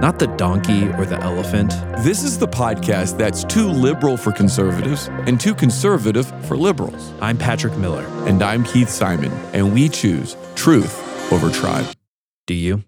not the donkey or the elephant. This is the podcast that's too liberal for conservatives and too conservative for liberals. I'm Patrick Miller. And I'm Keith Simon, and we choose truth over tribe. Do you?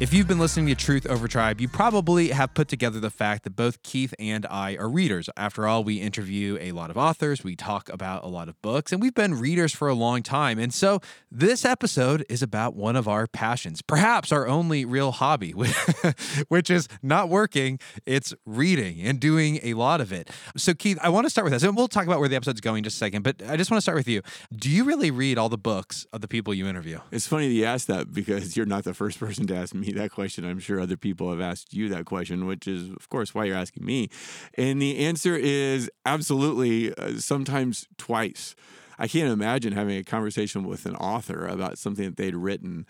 If you've been listening to Truth Over Tribe, you probably have put together the fact that both Keith and I are readers. After all, we interview a lot of authors, we talk about a lot of books, and we've been readers for a long time. And so this episode is about one of our passions, perhaps our only real hobby, which is not working, it's reading and doing a lot of it. So, Keith, I want to start with this, and we'll talk about where the episode's going in just a second, but I just want to start with you. Do you really read all the books of the people you interview? It's funny that you ask that because you're not the first person to ask me that question. I'm sure other people have asked you that question, which is, of course, why you're asking me. And the answer is absolutely, uh, sometimes twice. I can't imagine having a conversation with an author about something that they'd written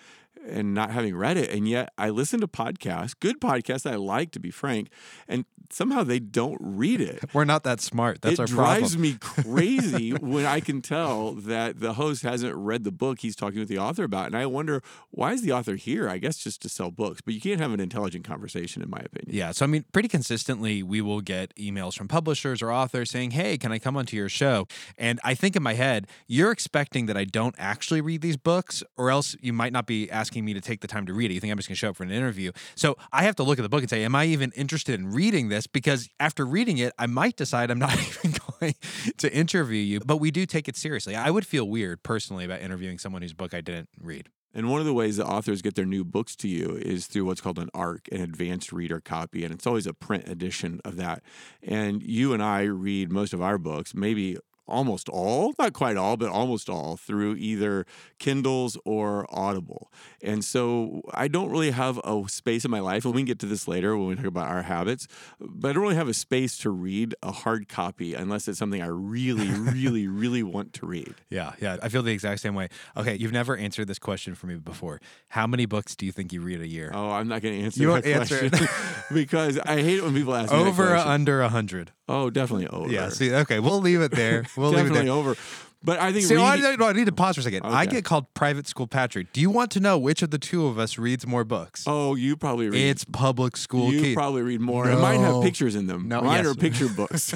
and not having read it. And yet I listen to podcasts, good podcasts I like, to be frank, and somehow they don't read it. We're not that smart. That's it our drives me crazy when I can tell that the host hasn't read the book he's talking with the author about. And I wonder, why is the author here? I guess just to sell books, but you can't have an intelligent conversation, in my opinion. Yeah. So, I mean, pretty consistently, we will get emails from publishers or authors saying, Hey, can I come onto your show? And I think in my head, you're expecting that I don't actually read these books, or else you might not be asking me to take the time to read it. You think I'm just going to show up for an interview. So I have to look at the book and say, Am I even interested in reading this? Because after reading it, I might decide I'm not even going to interview you. But we do take it seriously. I would feel weird personally about interviewing someone whose book I didn't read. And one of the ways that authors get their new books to you is through what's called an ARC, an advanced reader copy. And it's always a print edition of that. And you and I read most of our books, maybe almost all, not quite all, but almost all through either Kindles or Audible. And so I don't really have a space in my life, and we can get to this later when we talk about our habits, but I don't really have a space to read a hard copy unless it's something I really, really, really want to read. Yeah, yeah. I feel the exact same way. Okay, you've never answered this question for me before. How many books do you think you read a year? Oh, I'm not going to answer You that won't answer question because I hate it when people ask me that over under a hundred? Oh, definitely over. Yeah. See, okay, we'll leave it there. We'll leave it definitely there. over. But I think See, oh, I, reading- no, I need to pause for a second. I Okay. get called Private School Patrick. Do you want to know which of the two of us reads more books? oh, you probably read. it's Public School you Keith. probably read more. And mine have No. pictures in them. No, mine yes. are picture books.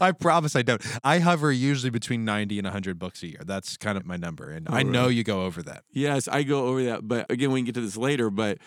I promise I don't. I hover usually between 90 and 100 books a year. That's kind of my number. And I know you go over that. yes, I go over that. But again, we can get to this later. But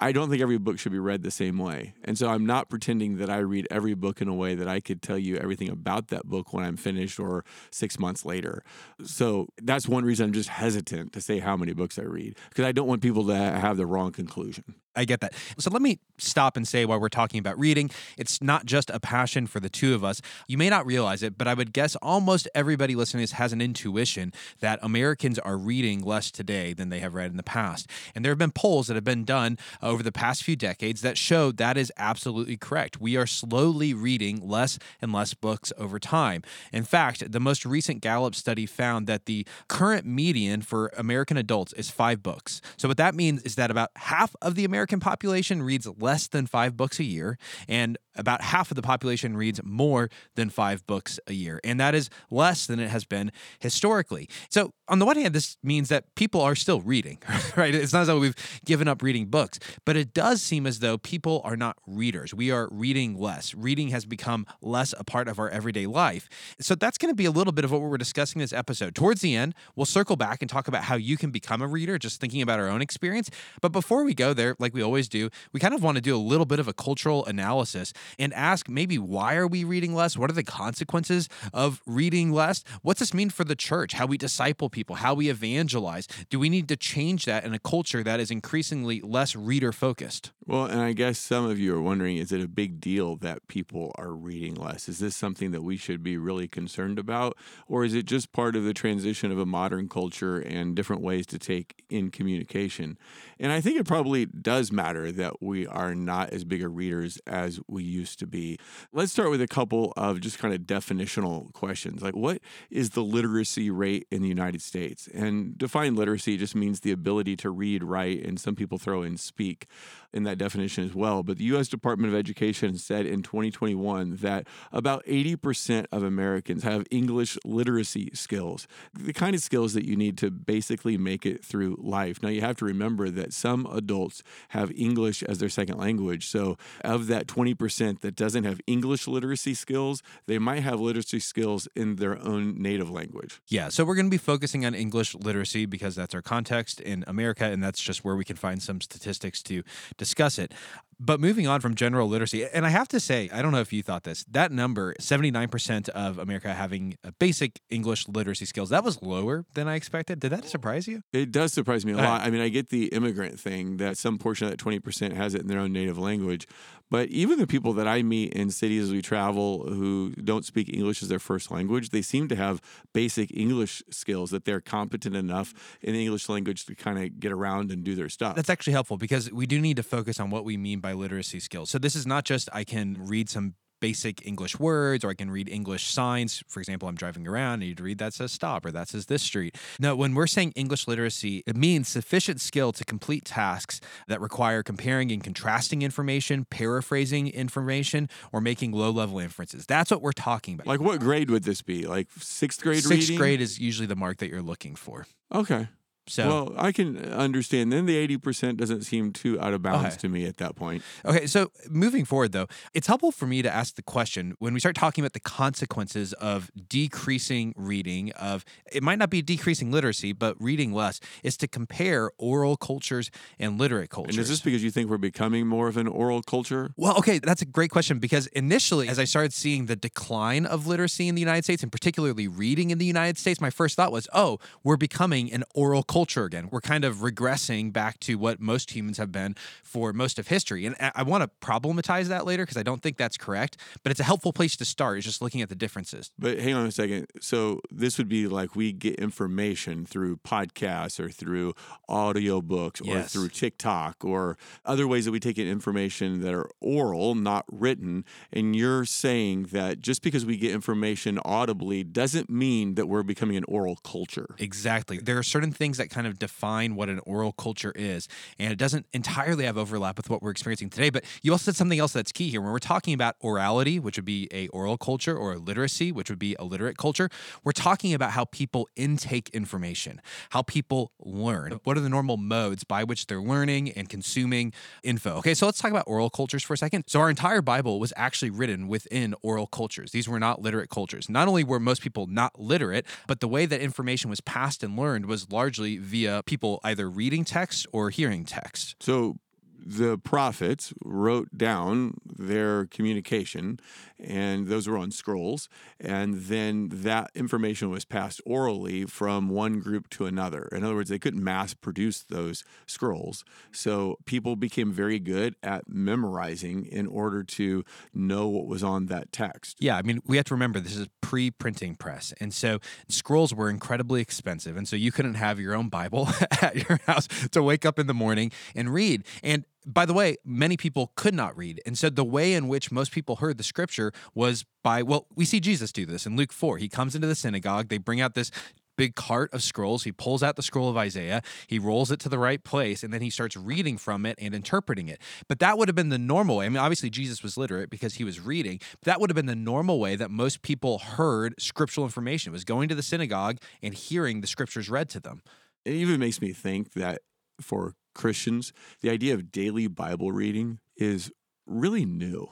I don't think every book should be read the same way. And so I'm not pretending that I read every book in a way that I could tell you everything about that book when I'm finished or six months later. So that's one reason I'm just hesitant to say how many books I read because I don't want people to have the wrong conclusion. I get that. So let me stop and say while we're talking about reading, it's not just a passion for the two of us. You may not realize it, but I would guess almost everybody listening has an intuition that Americans are reading less today than they have read in the past. And there have been polls that have been done over the past few decades that show that is absolutely correct. We are slowly reading less and less books over time. In fact, the most recent Gallup study found that the current median for American adults is five books. So, what that means is that about half of the American population reads less than five books a year, and about half of the population reads more than five books a year. And that is less than it has been historically. So, on the one hand, this means that people are still reading, right? It's not as though we've given up reading books, but it does seem as though people are not readers. We are reading less. Reading has become less a part of our everyday life. So, that's going to be a little bit of what we're discussing this episode. Towards the end, we'll circle back and talk about how you can become a reader, just thinking about our own experience. But before we go there, like we always do, we kind of want to do a little bit of a cultural analysis and ask maybe why are we reading less? What are the consequences of reading less? What's this mean for the church? How we disciple people, how we evangelize? Do we need to change that in a culture that is increasingly less reader focused? Well, and I guess some of you are wondering is it a big deal that people are reading less? Is this something that we should be really concerned about? Or is it just part of the transition of a modern culture and different ways to take in communication? And I think it probably does matter that we are not as big a readers as we used to be. Let's start with a couple of just kind of definitional questions. Like, what is the literacy rate in the United States? And define literacy just means the ability to read, write, and some people throw in speak in that definition as well. But the U.S. Department of Education said in 2021 that about 80% of Americans have English literacy skills, the kind of skills that you need to basically make it through life. Now, you have to remember that some adults have English as their second language. So, of that 20% that doesn't have English literacy skills, they might have literacy skills in their own native language. Yeah, so we're going to be focusing on English literacy because that's our context in America, and that's just where we can find some statistics to discuss it. But moving on from general literacy, and I have to say, I don't know if you thought this, that number, 79% of America having basic English literacy skills, that was lower than I expected. Did that surprise you? It does surprise me a uh, lot. I mean, I get the immigrant thing that some portion of that 20% has it in their own native language. But even the people that I meet in cities as we travel who don't speak English as their first language, they seem to have basic English skills that they're competent enough in the English language to kind of get around and do their stuff. That's actually helpful because we do need to focus on what we mean by literacy skills. So this is not just I can read some basic English words or I can read English signs. For example, I'm driving around, I need to read that says stop or that says this street. No, when we're saying English literacy, it means sufficient skill to complete tasks that require comparing and contrasting information, paraphrasing information, or making low level inferences. That's what we're talking about. like, what grade would this be? Like sixth grade Sixth reading? grade is usually the mark that you're looking for. Okay. So well, I can understand. Then the 80% doesn't seem too out of bounds Okay. to me at that point. Okay, so moving forward, though, it's helpful for me to ask the question when we start talking about the consequences of decreasing reading, of it might not be decreasing literacy, but reading less, is to compare oral cultures and literate cultures. And is this because you think we're becoming more of an oral culture? Well, okay, that's a great question because initially, as I started seeing the decline of literacy in the United States and particularly reading in the United States, my first thought was, oh, we're becoming an oral culture again. We're kind of regressing back to what most humans have been for most of history. And I- I want to problematize that later because I don't think that's correct, but it's a helpful place to start, is just looking at the differences. But hang on a second. So this would be like we get information through podcasts or through audiobooks or Yes. through TikTok or other ways that we take in information that are oral, not written. And you're saying that just because we get information audibly doesn't mean that we're becoming an oral culture. Exactly. There are certain things that kind of define what an oral culture is, and it doesn't entirely have overlap with what we're experiencing today. But you also said something else that's key here. When we're talking about orality, which would be a oral culture, or literacy, which would be a literate culture, we're talking about how people intake information, how people learn. What are the normal modes by which they're learning and consuming info? Okay, so let's talk about oral cultures for a second. So our entire Bible was actually written within oral cultures. These were not literate cultures. Not only were most people not literate, but the way that information was passed and learned was largely via people either reading text or hearing text. So the prophets wrote down their communication, and those were on scrolls. And then that information was passed orally from one group to another. In other words, they couldn't mass produce those scrolls. So people became very good at memorizing in order to know what was on that text. Yeah, I mean, we have to remember this is pre printing press. And so scrolls were incredibly expensive. And so you couldn't have your own Bible at your house to wake up in the morning and read. And by the way, many people could not read. And so the way in which most people heard the scripture was by, well, we see Jesus do this in Luke 4. He comes into the synagogue, they bring out this big cart of scrolls. He pulls out the scroll of Isaiah, he rolls it to the right place, and then he starts reading from it and interpreting it. But that would have been the normal way. I mean, obviously, Jesus was literate because he was reading. That would have been the normal way that most people heard scriptural information was going to the synagogue and hearing the scriptures read to them. It even makes me think that for Christians, the idea of daily Bible reading is really new.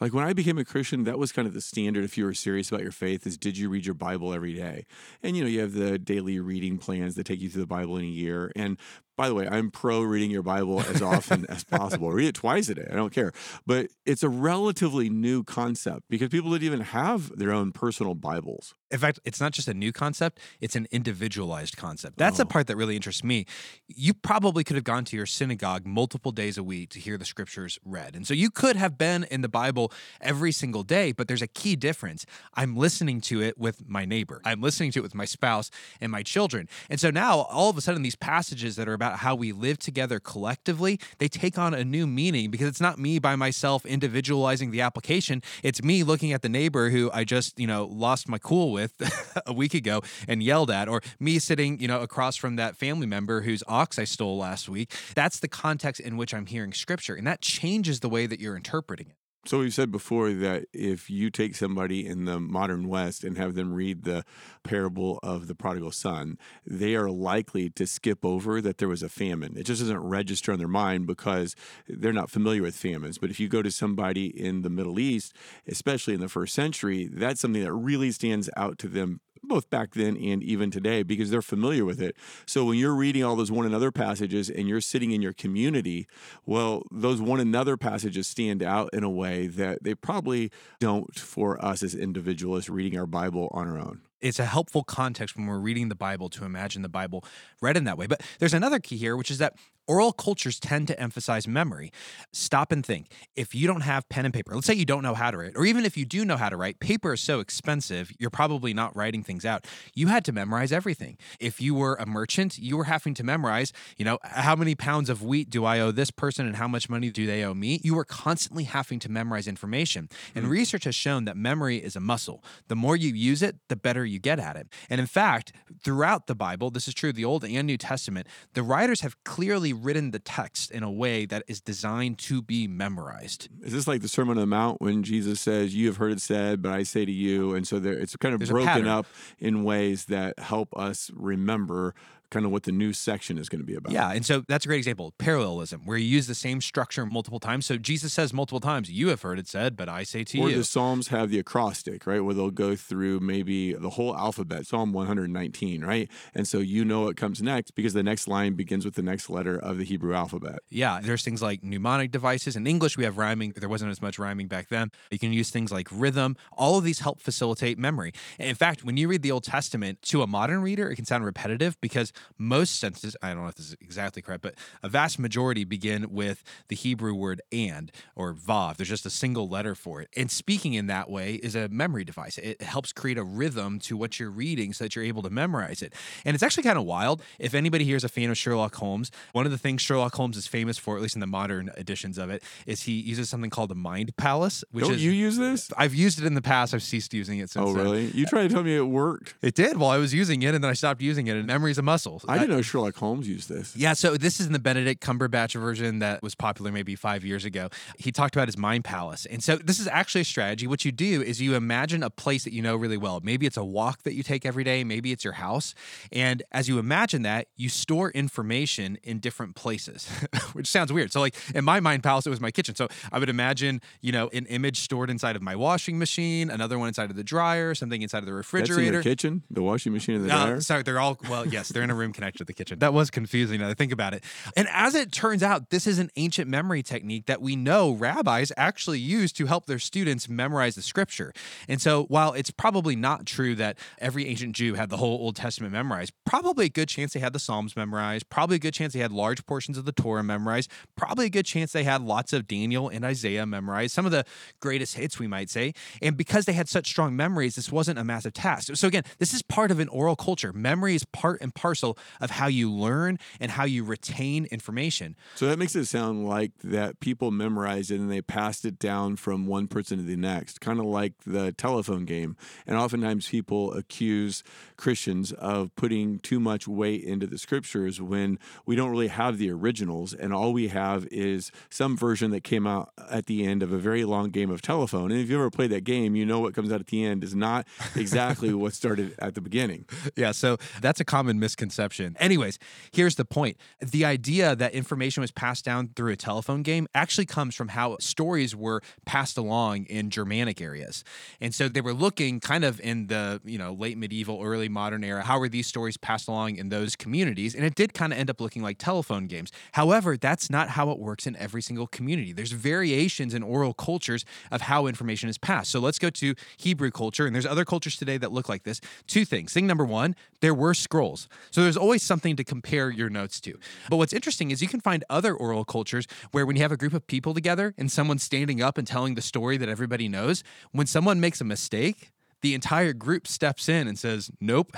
Like when I became a Christian, that was kind of the standard if you were serious about your faith is did you read your Bible every day? And you know, you have the daily reading plans that take you through the Bible in a year. And By the way, I'm pro reading your Bible as often as possible. Read it twice a day. I don't care. But it's a relatively new concept because people didn't even have their own personal Bibles. In fact, it's not just a new concept, it's an individualized concept. That's the oh. part that really interests me. You probably could have gone to your synagogue multiple days a week to hear the scriptures read. And so you could have been in the Bible every single day, but there's a key difference. I'm listening to it with my neighbor, I'm listening to it with my spouse and my children. And so now all of a sudden, these passages that are about how we live together collectively, they take on a new meaning because it's not me by myself individualizing the application. It's me looking at the neighbor who I just, you know, lost my cool with a week ago and yelled at, or me sitting, you know, across from that family member whose ox I stole last week. That's the context in which I'm hearing scripture. And that changes the way that you're interpreting it. So we've said before that if you take somebody in the modern West and have them read the parable of the prodigal son, they are likely to skip over that there was a famine. It just doesn't register in their mind because they're not familiar with famines. But if you go to somebody in the Middle East, especially in the first century, that's something that really stands out to them both back then and even today because they're familiar with it. So when you're reading all those one another passages and you're sitting in your community, well, those one another passages stand out in a way that they probably don't for us as individualists reading our Bible on our own it's a helpful context when we're reading the Bible to imagine the Bible read in that way. But there's another key here, which is that oral cultures tend to emphasize memory. Stop and think. If you don't have pen and paper, let's say you don't know how to write, or even if you do know how to write, paper is so expensive, you're probably not writing things out. You had to memorize everything. If you were a merchant, you were having to memorize, you know, how many pounds of wheat do I owe this person and how much money do they owe me? You were constantly having to memorize information. And mm-hmm. research has shown that memory is a muscle. The more you use it, the better you get at it. And in fact, throughout the Bible, this is true, the Old and New Testament, the writers have clearly written the text in a way that is designed to be memorized. Is this like the Sermon on the Mount when Jesus says, You have heard it said, but I say to you? And so there, it's kind of There's broken up in ways that help us remember kind of what the new section is going to be about. Yeah, and so that's a great example. Parallelism, where you use the same structure multiple times. So Jesus says multiple times, "You have heard it said, but I say to or you." Or the Psalms have the acrostic, right, where they'll go through maybe the whole alphabet, Psalm 119, right, and so you know what comes next because the next line begins with the next letter of the Hebrew alphabet. Yeah, there's things like mnemonic devices. In English, we have rhyming. There wasn't as much rhyming back then. You can use things like rhythm. All of these help facilitate memory. in fact, when you read the Old Testament to a modern reader, it can sound repetitive because most sentences I don't know if this is exactly correct, but a vast majority begin with the Hebrew word and or vav. There's just a single letter for it. And speaking in that way is a memory device. It helps create a rhythm to what you're reading so that you're able to memorize it. And it's actually kind of wild. If anybody here is a fan of Sherlock Holmes, one of the things Sherlock Holmes is famous for, at least in the modern editions of it, is he uses something called the mind palace. Which Don't is, you use this? I've used it in the past. I've ceased using it since. Oh, really? Then. You tried to tell me it worked. It did. Well, I was using it, and then I stopped using it. And memory's a muscle. I didn't know Sherlock Holmes used this. Yeah, so this is in the Benedict Cumberbatch version that was popular maybe five years ago. He talked about his mind palace. And so this is actually a strategy. What you do is you imagine a place that you know really well. Maybe it's a walk that you take every day, maybe it's your house. And as you imagine that, you store information in different places, which sounds weird. So, like in my mind palace, it was my kitchen. So I would imagine, you know, an image stored inside of my washing machine, another one inside of the dryer, something inside of the refrigerator. That's in your kitchen, the washing machine and the uh, dryer. sorry, they're all well. Yes, they're in a room connected to the kitchen. That was confusing you know, think about it. And as it turns out, this is an ancient memory technique that we know rabbis actually use to help their students memorize the scripture. And so while it's probably not true that every ancient Jew had the whole Old Testament memorized, probably a good chance they had the Psalms memorized, probably a good chance they had large portions of the Torah memorized, probably a good chance they had lots of Daniel and Isaiah memorized, some of the greatest hits, we might say. And because they had such strong memories, this wasn't a massive task. So again, this is part of an oral culture. Memory is part and parcel of how you learn and how you retain information. So that makes it sound like that people memorized it and they passed it down from one person to the next, kind of like the telephone game. And oftentimes people accuse Christians of putting too much weight into the scriptures when we don't really have the originals and all we have is some version that came out at the end of a very long game of telephone. And if you ever played that game, you know what comes out at the end is not exactly what started at the beginning. Yeah, so that's a common misconception conception. Anyways, here's the point. The idea that information was passed down through a telephone game actually comes from how stories were passed along in Germanic areas. And so they were looking kind of in the, you know, late medieval, early modern era, how were these stories passed along in those communities? And it did kind of end up looking like telephone games. However, that's not how it works in every single community. There's variations in oral cultures of how information is passed. So let's go to Hebrew culture, and there's other cultures today that look like this. Two things. Thing number one, there were scrolls. So there's always something to compare your notes to. But what's interesting is you can find other oral cultures where when you have a group of people together and someone's standing up and telling the story that everybody knows, when someone makes a mistake, the entire group steps in and says, Nope,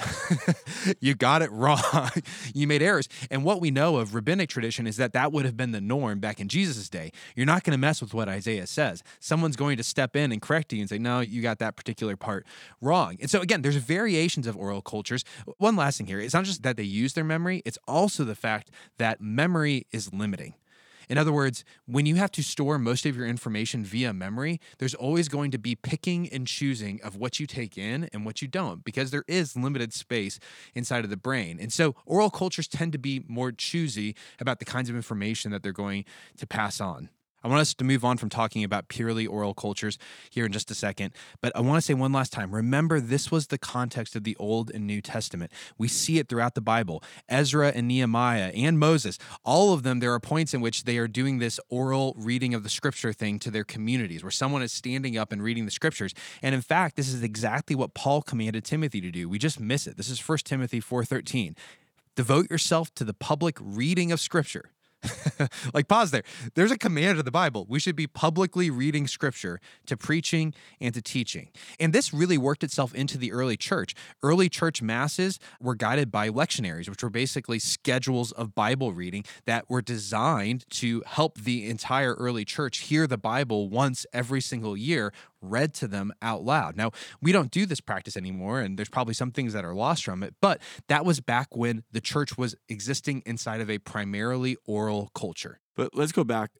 you got it wrong. you made errors. And what we know of rabbinic tradition is that that would have been the norm back in Jesus' day. You're not going to mess with what Isaiah says. Someone's going to step in and correct you and say, No, you got that particular part wrong. And so, again, there's variations of oral cultures. One last thing here it's not just that they use their memory, it's also the fact that memory is limiting. In other words, when you have to store most of your information via memory, there's always going to be picking and choosing of what you take in and what you don't because there is limited space inside of the brain. And so oral cultures tend to be more choosy about the kinds of information that they're going to pass on. I want us to move on from talking about purely oral cultures here in just a second, but I want to say one last time remember, this was the context of the Old and New Testament. We see it throughout the Bible. Ezra and Nehemiah and Moses, all of them, there are points in which they are doing this oral reading of the scripture thing to their communities, where someone is standing up and reading the scriptures. And in fact, this is exactly what Paul commanded Timothy to do. We just miss it. This is 1 Timothy 4:13. Devote yourself to the public reading of scripture. like pause there. There's a command of the Bible. We should be publicly reading scripture to preaching and to teaching. And this really worked itself into the early church. Early church masses were guided by lectionaries, which were basically schedules of Bible reading that were designed to help the entire early church hear the Bible once every single year read to them out loud. Now, we don't do this practice anymore, and there's probably some things that are lost from it, but that was back when the church was existing inside of a primarily oral culture. But let's go back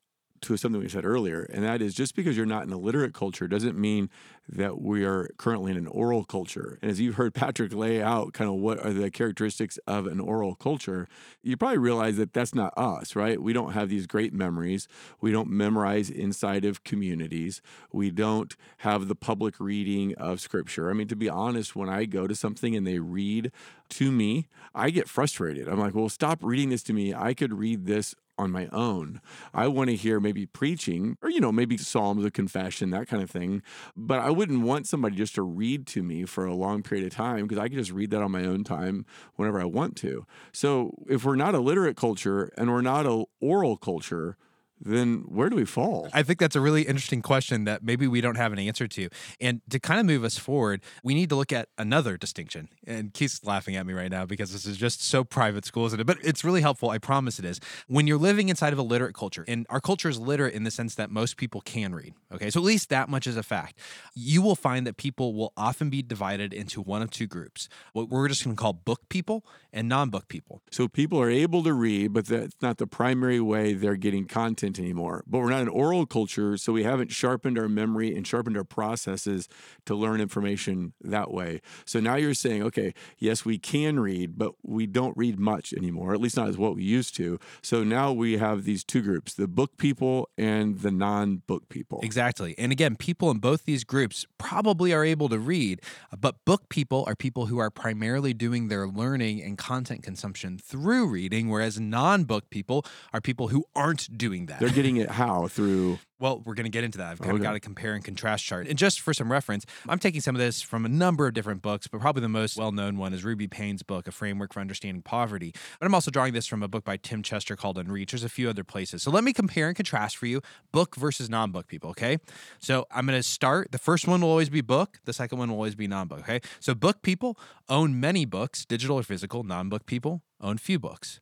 to something we said earlier, and that is just because you're not in a literate culture doesn't mean that we are currently in an oral culture. And as you've heard Patrick lay out kind of what are the characteristics of an oral culture, you probably realize that that's not us, right? We don't have these great memories. We don't memorize inside of communities. We don't have the public reading of scripture. I mean, to be honest, when I go to something and they read to me, I get frustrated. I'm like, well, stop reading this to me. I could read this on my own. I want to hear maybe preaching or, you know, maybe Psalms of confession, that kind of thing. But I wouldn't want somebody just to read to me for a long period of time because I can just read that on my own time whenever I want to. So if we're not a literate culture and we're not a oral culture, then where do we fall? I think that's a really interesting question that maybe we don't have an answer to. And to kind of move us forward, we need to look at another distinction. And Keith's laughing at me right now because this is just so private school, isn't it? But it's really helpful. I promise it is. When you're living inside of a literate culture, and our culture is literate in the sense that most people can read, okay? So at least that much is a fact. You will find that people will often be divided into one of two groups what we're just going to call book people and non book people. So people are able to read, but that's not the primary way they're getting content anymore. But we're not an oral culture, so we haven't sharpened our memory and sharpened our processes to learn information that way. So now you're saying, okay, yes, we can read, but we don't read much anymore, at least not as what we used to. So now we have these two groups the book people and the non book people. Exactly. And again, people in both these groups probably are able to read, but book people are people who are primarily doing their learning and content consumption through reading, whereas non book people are people who aren't doing that. They're getting it how? Through well, we're going to get into that. I've kind Okay. of got a compare and contrast chart. And just for some reference, I'm taking some of this from a number of different books, but probably the most well known one is Ruby Payne's book, A Framework for Understanding Poverty. But I'm also drawing this from a book by Tim Chester called Unreached. There's a few other places. So let me compare and contrast for you book versus non book people, okay? So I'm going to start. The first one will always be book, the second one will always be non book, okay? So book people own many books, digital or physical. Non book people own few books.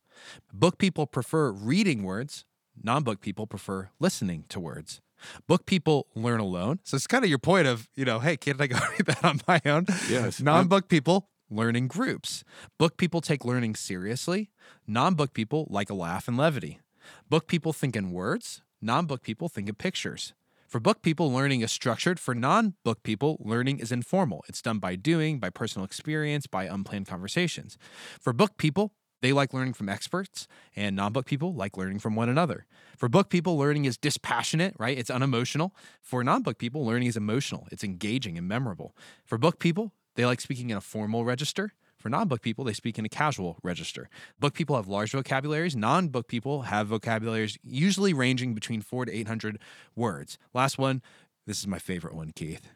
Book people prefer reading words, non book people prefer listening to words. Book people learn alone. So it's kind of your point of, you know, hey, can't I go read that on my own? Yes. Non book people learn in groups. Book people take learning seriously. Non book people like a laugh and levity. Book people think in words. Non book people think in pictures. For book people, learning is structured. For non book people, learning is informal. It's done by doing, by personal experience, by unplanned conversations. For book people, They like learning from experts, and non book people like learning from one another. For book people, learning is dispassionate, right? It's unemotional. For non book people, learning is emotional, it's engaging and memorable. For book people, they like speaking in a formal register. For non book people, they speak in a casual register. Book people have large vocabularies. Non book people have vocabularies usually ranging between four to 800 words. Last one, this is my favorite one, Keith.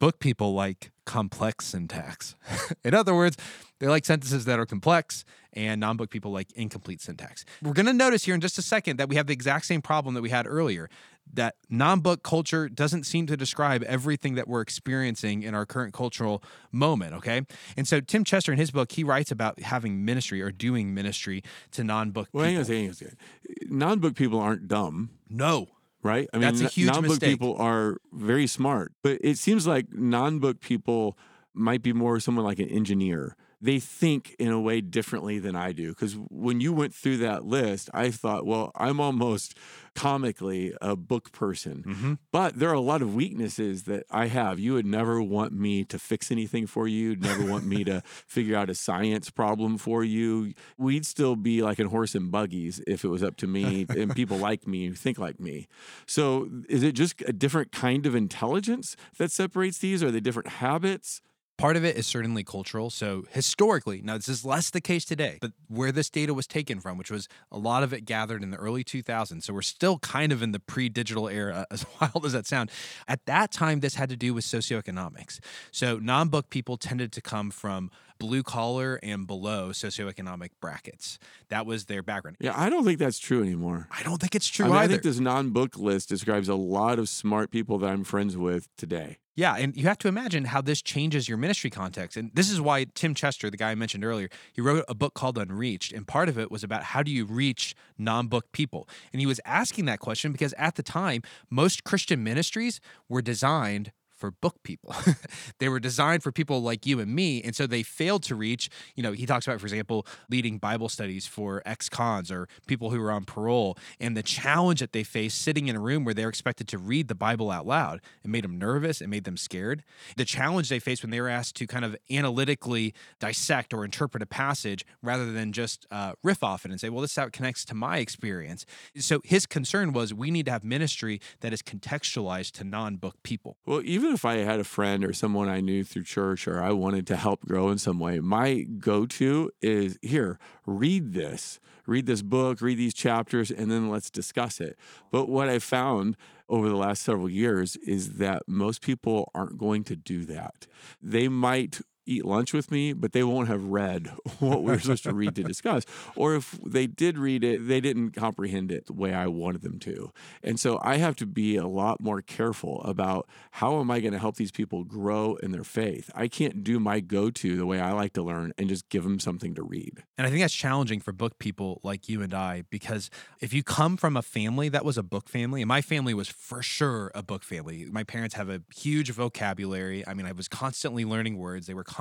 Book people like complex syntax. in other words, they like sentences that are complex, and non book people like incomplete syntax. We're going to notice here in just a second that we have the exact same problem that we had earlier that non book culture doesn't seem to describe everything that we're experiencing in our current cultural moment, okay? And so Tim Chester in his book, he writes about having ministry or doing ministry to non book Well, hang on a people. second, hang on a second. Non-book people aren't dumb, No. Right? I That's a n- huge non-book mistake. people are very smart, but it seems like non-book people might be more someone like an engineer. They think in a way differently than I do. Because when you went through that list, I thought, well, I'm almost comically a book person. Mm-hmm. But there are a lot of weaknesses that I have. You would never want me to fix anything for you. You'd never want me to figure out a science problem for you. We'd still be like in horse and buggies if it was up to me and people like me who think like me. So is it just a different kind of intelligence that separates these? Are they different habits? Part of it is certainly cultural. So historically, now this is less the case today, but where this data was taken from, which was a lot of it gathered in the early 2000s. So we're still kind of in the pre-digital era, as wild as that sound. At that time, this had to do with socioeconomics. So non-book people tended to come from blue collar and below socioeconomic brackets. That was their background. Yeah, I don't think that's true anymore. I don't think it's true I, mean, I think this non-book list describes a lot of smart people that I'm friends with today. Yeah, and you have to imagine how this changes your ministry context. And this is why Tim Chester, the guy I mentioned earlier, he wrote a book called Unreached. And part of it was about how do you reach non book people? And he was asking that question because at the time, most Christian ministries were designed for book people. they were designed for people like you and me. And so they failed to reach, you know, he talks about, for example, leading Bible studies for ex cons or people who are on parole and the challenge that they faced sitting in a room where they're expected to read the Bible out loud. It made them nervous, it made them scared. The challenge they faced when they were asked to kind of analytically dissect or interpret a passage rather than just uh, riff off it and say, well, this is how it connects to my experience. So his concern was we need to have ministry that is contextualized to non book people. Well, even if I had a friend or someone I knew through church or I wanted to help grow in some way, my go to is here, read this, read this book, read these chapters, and then let's discuss it. But what I found over the last several years is that most people aren't going to do that. They might eat lunch with me, but they won't have read what we were supposed to read to discuss. Or if they did read it, they didn't comprehend it the way I wanted them to. And so I have to be a lot more careful about how am I going to help these people grow in their faith. I can't do my go to the way I like to learn and just give them something to read. And I think that's challenging for book people like you and I because if you come from a family that was a book family, and my family was for sure a book family. My parents have a huge vocabulary. I mean, I was constantly learning words, they were constantly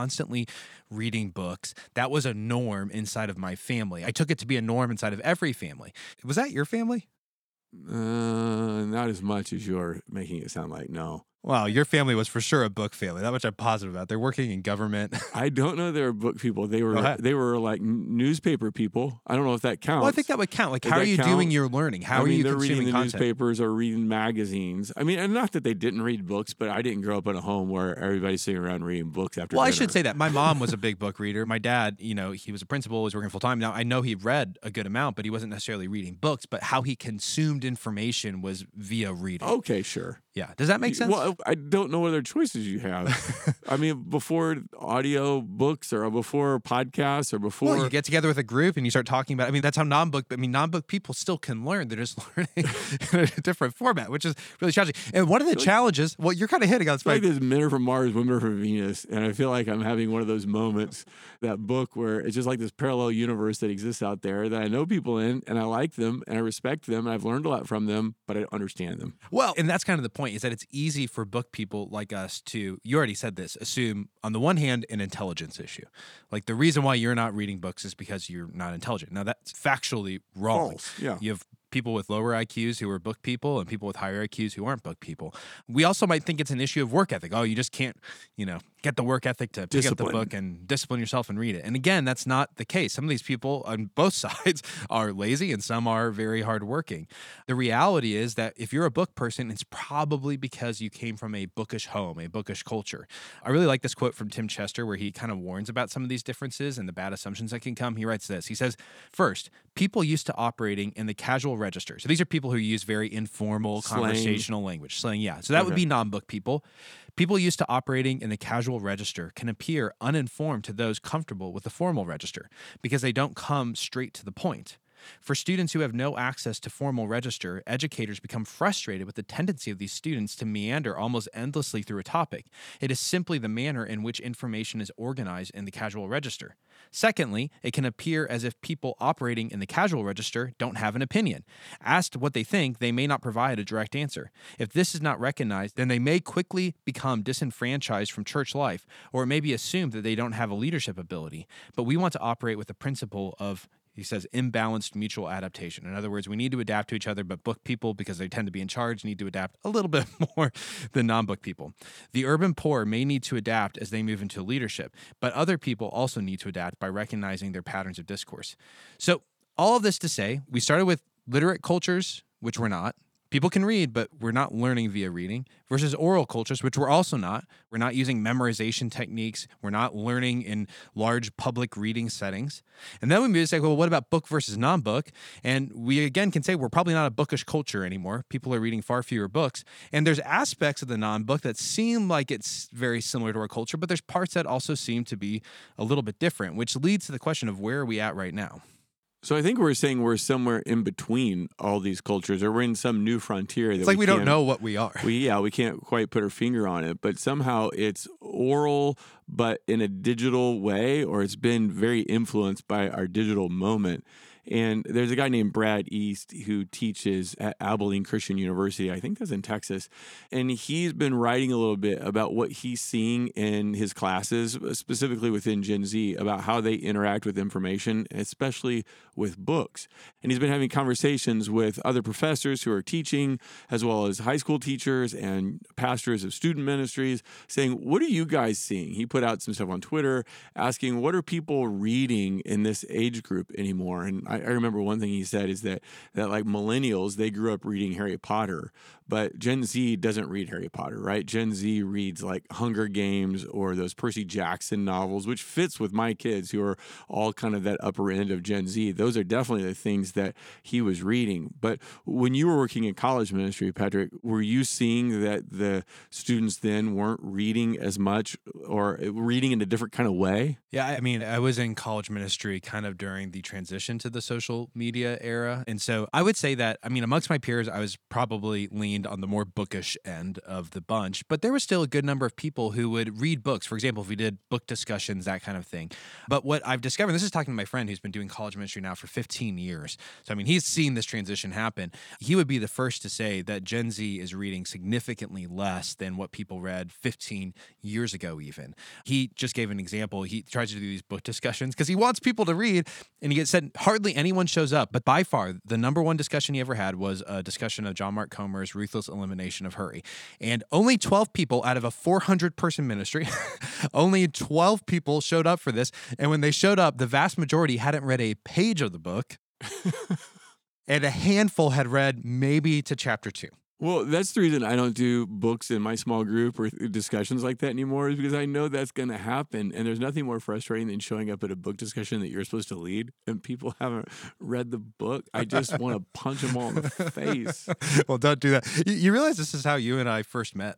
reading books. That was a norm inside of my family. I took it to be a norm inside of every family. Was that your family? Uh, not as much as you're making it sound like. No, Wow, your family was for sure a book family. That much I'm positive about. They're working in government. I don't know. They were book people. They were they were like newspaper people. I don't know if that counts. well, I think that would count. Like, Does how are you count? doing your learning? How I are mean, you they're consuming reading the content? newspapers or reading magazines. I mean, and not that they didn't read books, but I didn't grow up in a home where everybody's sitting around reading books after. Well, I should say that my mom was a big book reader. My dad, you know, he was a principal, was working full time. Now I know he read a good amount, but he wasn't necessarily reading books. But how he consumed information was via reading. Okay, sure. Yeah. Does that make sense? Well, I don't know what other choices you have. I mean, before audio books or before podcasts or before. Well, you get together with a group and you start talking about. I mean, that's how non-book. I mean, non-book people still can learn. They're just learning in a different format, which is really challenging. And one of the challenges. Well, you're kind of hitting on this. like this men are from Mars, women are from Venus, and I feel like I'm having one of those moments, that book where it's just like this parallel universe that exists out there that I know people in, and I like them, and I respect them, and I've learned a lot from them, but I don't understand them. Well, and that's kind of the point is that it's easy for book people like us to, you already said this, assume on the one hand an intelligence issue. Like the reason why you're not reading books is because you're not intelligent. Now that's factually wrong. False, yeah. You have people with lower IQs who are book people and people with higher IQs who aren't book people. We also might think it's an issue of work ethic. Oh, you just can't, you know, get the work ethic to pick up the book and discipline yourself and read it. And again, that's not the case. Some of these people on both sides are lazy and some are very hardworking. The reality is that if you're a book person, it's probably because you came from a bookish home, a bookish culture. I really like this quote from Tim Chester where he kind of warns about some of these differences and the bad assumptions that can come. He writes this. He says, First, people used to operating in the casual register. So these are people who use very informal Slang. conversational language. Slang, yeah. So that would be non-book people. People used to operating in the casual register can appear uninformed to those comfortable with the formal register because they don't come straight to the point. For students who have no access to formal register, educators become frustrated with the tendency of these students to meander almost endlessly through a topic. It is simply the manner in which information is organized in the casual register. Secondly, it can appear as if people operating in the casual register don't have an opinion. Asked what they think, they may not provide a direct answer. If this is not recognized, then they may quickly become disenfranchised from church life, or it may be assumed that they don't have a leadership ability. But we want to operate with the principle of he says imbalanced mutual adaptation. In other words, we need to adapt to each other, but book people, because they tend to be in charge, need to adapt a little bit more than non book people. The urban poor may need to adapt as they move into leadership, but other people also need to adapt by recognizing their patterns of discourse. So, all of this to say, we started with literate cultures, which we're not. People can read, but we're not learning via reading, versus oral cultures, which we're also not. We're not using memorization techniques. We're not learning in large public reading settings. And then we move to say, well, what about book versus non book? And we again can say we're probably not a bookish culture anymore. People are reading far fewer books. And there's aspects of the non book that seem like it's very similar to our culture, but there's parts that also seem to be a little bit different, which leads to the question of where are we at right now? So I think we're saying we're somewhere in between all these cultures, or we're in some new frontier. That It's like we, don't can't- know what we are. We yeah, we can't quite put our finger on it, but somehow it's oral, but in a digital way, or it's been very influenced by our digital moment. And there's a guy named Brad East who teaches at Abilene Christian University. I think that's in Texas. And he's been writing a little bit about what he's seeing in his classes, uh, specifically within Gen Z, about how they interact with information, especially with books. And he's been having conversations with other professors who are teaching, as well as high school teachers and pastors of student ministries, saying, What are you guys seeing? He put out some stuff on Twitter asking, What are people reading in this age group anymore? And I, I remember one thing he said is that that like millennials, they grew up reading Harry Potter, but Gen Z doesn't read Harry Potter, right? Gen Z reads like Hunger Games or those Percy Jackson novels, which fits with my kids who are all kind of that upper end of Gen Z. Those are definitely the things that he was reading. But when you were working in college ministry, Patrick, were you seeing that the students then weren't reading as much or reading in a different kind of way? Yeah, I mean, I was in college ministry kind of during the transition to the social media era. And so I would say that, I mean, amongst my peers, I was probably leaned on the more bookish end of the bunch, but there was still a good number of people who would read books. For example, if we did book discussions, that kind of thing. But what I've discovered, this is talking to my friend who's been doing college ministry now for 15 years. So, I mean, he's seen this transition happen. He would be the first to say that Gen Z is reading significantly less than what people read 15 years ago, even. He just gave an example. He tries to do these book discussions because he wants people to read, and he gets said hardly anyone shows up. But by far, the number one discussion he ever had was a discussion of John Mark Comer's Ruthless Elimination of Hurry. And only 12 people out of a 400 person ministry, only 12 people showed up for this. And when they showed up, the vast majority hadn't read a page of the book. and a handful had read maybe to chapter two. Well, that's the reason I don't do books in my small group or discussions like that anymore, is because I know that's going to happen. And there's nothing more frustrating than showing up at a book discussion that you're supposed to lead and people haven't read the book. I just want to punch them all in the face. well, don't do that. You, realize this is how you and I first met.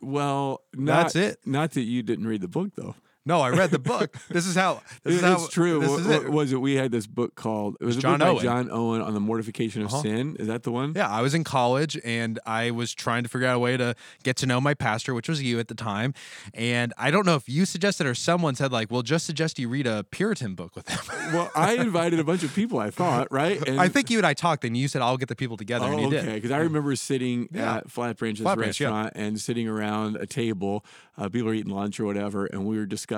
Well, not, That's it. Not that you didn't read the book, though. No, I read the book. This is how. This is how. true. This is it. was it? We had this book called it was a John book by Owen. John Owen on the mortification of Uh-huh. sin. Is that the one? Yeah, I was in college and I was trying to figure out a way to get to know my pastor, which was you at the time. And I don't know if you suggested or someone said like, "Well, just suggest you read a Puritan book with him." Well, I invited a bunch of people. I thought right. And I think you and I talked, and you said, "I'll get the people together," and Oh, okay. Because I remember sitting Yeah. at Flat Branch's Flat Branch, yeah. restaurant and sitting around a table. Uh, people were eating lunch or whatever, and we were discussing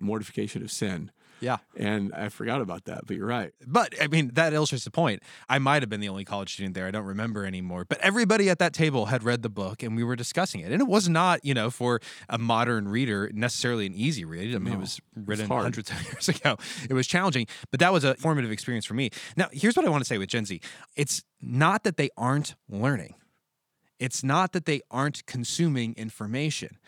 mortification of sin. Yeah. And I forgot about that, but you're right. But I mean, that illustrates the point. I might have been the only college student there. I don't remember anymore. But everybody at that table had read the book and we were discussing it. And it was not, you know, for a modern reader necessarily an easy read. I mean, it was written hundreds of years ago. It was challenging, but that was a formative experience for me. Now, here's what I want to say with Gen Z it's not that they aren't learning, it's not that they aren't consuming information.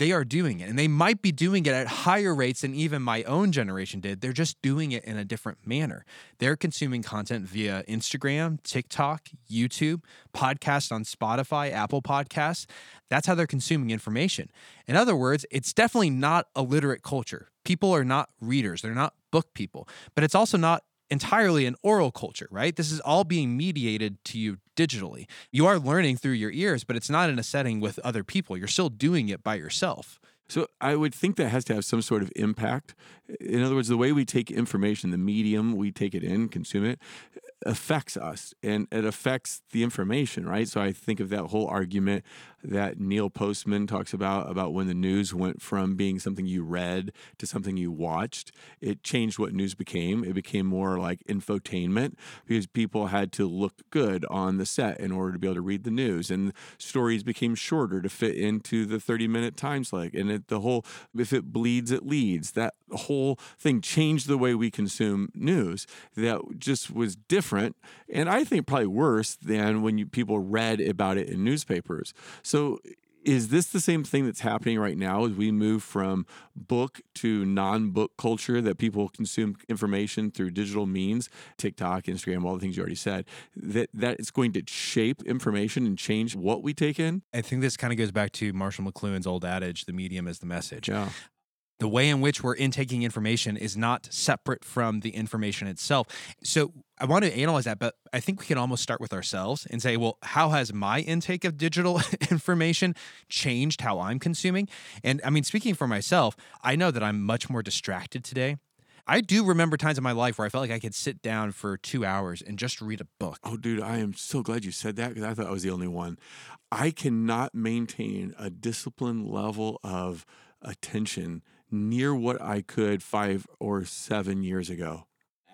They are doing it, and they might be doing it at higher rates than even my own generation did. They're just doing it in a different manner. They're consuming content via Instagram, TikTok, YouTube, podcasts on Spotify, Apple Podcasts. That's how they're consuming information. In other words, it's definitely not a literate culture. People are not readers, they're not book people, but it's also not entirely an oral culture, right? This is all being mediated to you digitally. You are learning through your ears, but it's not in a setting with other people. You're still doing it by yourself. So I would think that has to have some sort of impact. In other words, the way we take information, the medium we take it in, consume it, affects us and it affects the information, right? So I think of that whole argument that Neil Postman talks about about when the news went from being something you read to something you watched. It changed what news became. It became more like infotainment because people had to look good on the set in order to be able to read the news and stories became shorter to fit into the 30 minute time slot and it, the whole if it bleeds it leads that whole thing changed the way we consume news that just was different and i think probably worse than when you people read about it in newspapers is this the same thing that's happening right now as we move from book to non-book culture that people consume information through digital means tiktok instagram all the things you already said that that it's going to shape information and change what we take in I think this kind of goes back to Marshall McLuhan's old adage the medium is the message. yeah the way in which we're intaking information is not separate from the information itself. So I want to analyze that, but I think we can almost start with ourselves and say, well, how has my intake of digital information changed how I'm consuming? And I mean, speaking for myself, I know that I'm much more distracted today. I do remember times in my life where I felt like I could sit down for two hours and just read a book. Oh, dude, I am so glad you said that because I thought I was the only one. I cannot maintain a disciplined level of attention near what I could five or seven years ago.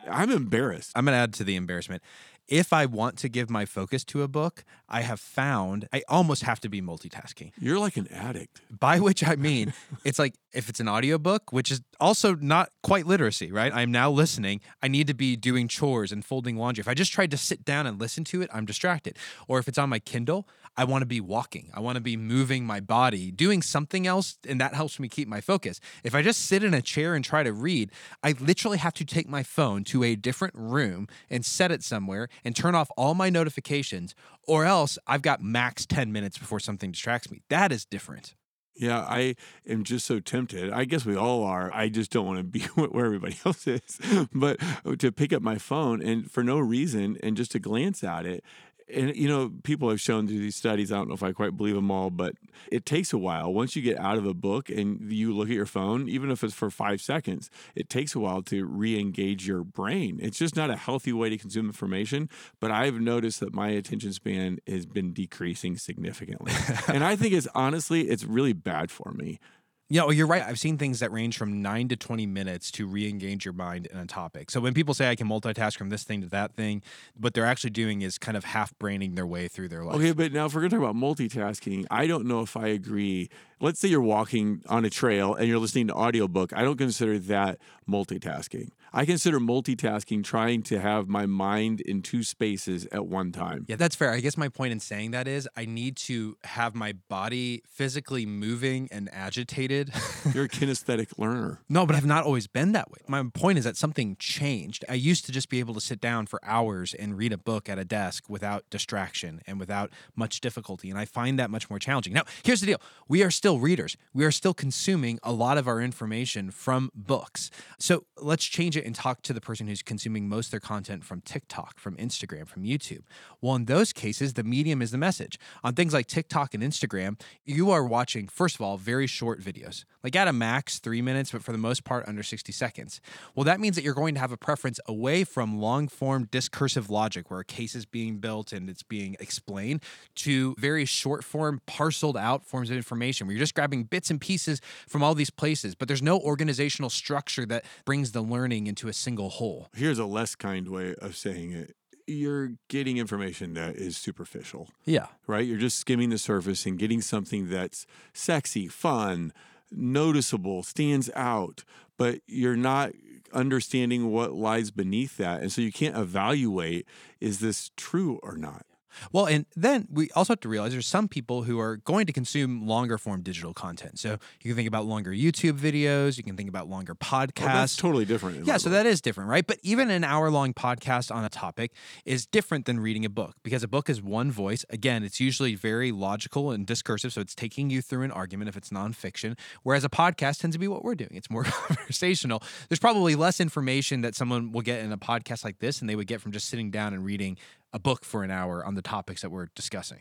I'm embarrassed. I'm going to add to the embarrassment. If I want to give my focus to a book, I have found I almost have to be multitasking. You're like an addict. By which I mean, it's like if it's an audiobook, which is also not quite literacy, right? I'm now listening. I need to be doing chores and folding laundry. If I just tried to sit down and listen to it, I'm distracted. Or if it's on my Kindle, I want to be walking. I want to be moving my body, doing something else, and that helps me keep my focus. If I just sit in a chair and try to read, I literally have to take my phone to a different room and set it somewhere and turn off all my notifications, or else I've got max 10 minutes before something distracts me. That is different. Yeah, I am just so tempted. I guess we all are. I just don't want to be where everybody else is. But uh, to pick up my phone and for no reason and just to glance at it. And, you know, people have shown through these studies, I don't know if I quite believe them all, but it takes a while. Once you get out of a book and you look at your phone, even if it's for five seconds, it takes a while to re engage your brain. It's just not a healthy way to consume information. But I've noticed that my attention span has been decreasing significantly. and I think it's honestly, it's really bad for me. You oh, know, you're right. I've seen things that range from nine to 20 minutes to re engage your mind in a topic. So when people say I can multitask from this thing to that thing, what they're actually doing is kind of half braining their way through their life. Okay, but now if we're going to talk about multitasking, I don't know if I agree. Let's say you're walking on a trail and you're listening to an audiobook. I don't consider that multitasking. I consider multitasking trying to have my mind in two spaces at one time. Yeah, that's fair. I guess my point in saying that is I need to have my body physically moving and agitated. You're a kinesthetic learner. no, but I've not always been that way. My point is that something changed. I used to just be able to sit down for hours and read a book at a desk without distraction and without much difficulty. And I find that much more challenging. Now, here's the deal we are still readers, we are still consuming a lot of our information from books. So let's change it and talk to the person who's consuming most their content from TikTok, from Instagram, from YouTube. Well, in those cases, the medium is the message. On things like TikTok and Instagram, you are watching, first of all, very short videos, like at a max three minutes, but for the most part, under 60 seconds. Well, that means that you're going to have a preference away from long form discursive logic, where a case is being built and it's being explained, to very short form, parceled out forms of information, where you're just grabbing bits and pieces from all these places, but there's no organizational structure that brings the learning into a single whole. Here's a less kind way of saying it. You're getting information that is superficial, Yeah. right? You're just skimming the surface and getting something that's sexy, fun, noticeable, stands out, but you're not understanding what lies beneath that. And so you can't evaluate is this true or not? Well, and then we also have to realize there's some people who are going to consume longer form digital content. So you can think about longer YouTube videos, you can think about longer podcasts. Well, that's totally different. Yeah, so that is different, right? But even an hour long podcast on a topic is different than reading a book because a book is one voice. Again, it's usually very logical and discursive. So it's taking you through an argument if it's nonfiction, whereas a podcast tends to be what we're doing. It's more conversational. There's probably less information that someone will get in a podcast like this than they would get from just sitting down and reading a book for an hour on the topics that we're discussing.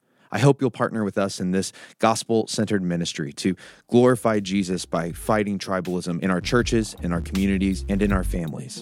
I hope you'll partner with us in this gospel centered ministry to glorify Jesus by fighting tribalism in our churches, in our communities, and in our families.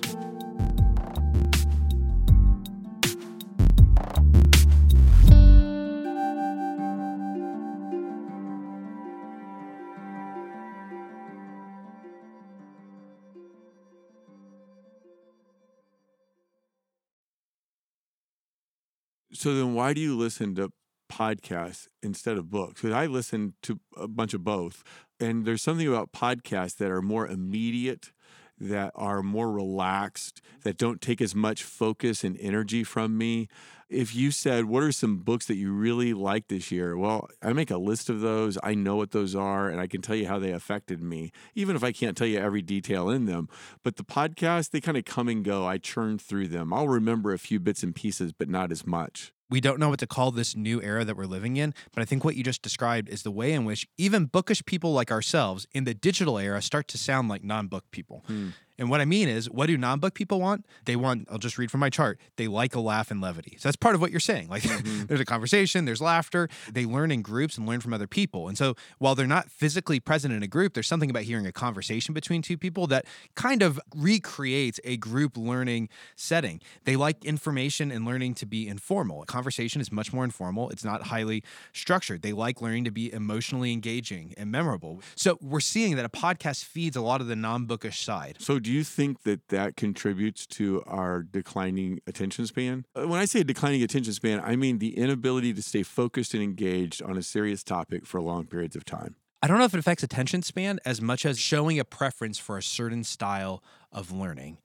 So then why do you listen to podcasts instead of books? Because I listen to a bunch of both. And there's something about podcasts that are more immediate, that are more relaxed, that don't take as much focus and energy from me. If you said, What are some books that you really like this year? Well, I make a list of those. I know what those are, and I can tell you how they affected me, even if I can't tell you every detail in them. But the podcast, they kind of come and go. I churn through them. I'll remember a few bits and pieces, but not as much. We don't know what to call this new era that we're living in, but I think what you just described is the way in which even bookish people like ourselves in the digital era start to sound like non book people. Hmm. And what I mean is, what do non book people want? They want, I'll just read from my chart, they like a laugh and levity. So that's part of what you're saying. Like mm-hmm. there's a conversation, there's laughter, they learn in groups and learn from other people. And so while they're not physically present in a group, there's something about hearing a conversation between two people that kind of recreates a group learning setting. They like information and learning to be informal. A Conversation is much more informal, it's not highly structured. They like learning to be emotionally engaging and memorable. So we're seeing that a podcast feeds a lot of the non bookish side. So, do you think that that contributes to our declining attention span? Uh, When I say declining attention span, I mean the inability to stay focused and engaged on a serious topic for long periods of time. I don't know if it affects attention span as much as showing a preference for a certain style of learning.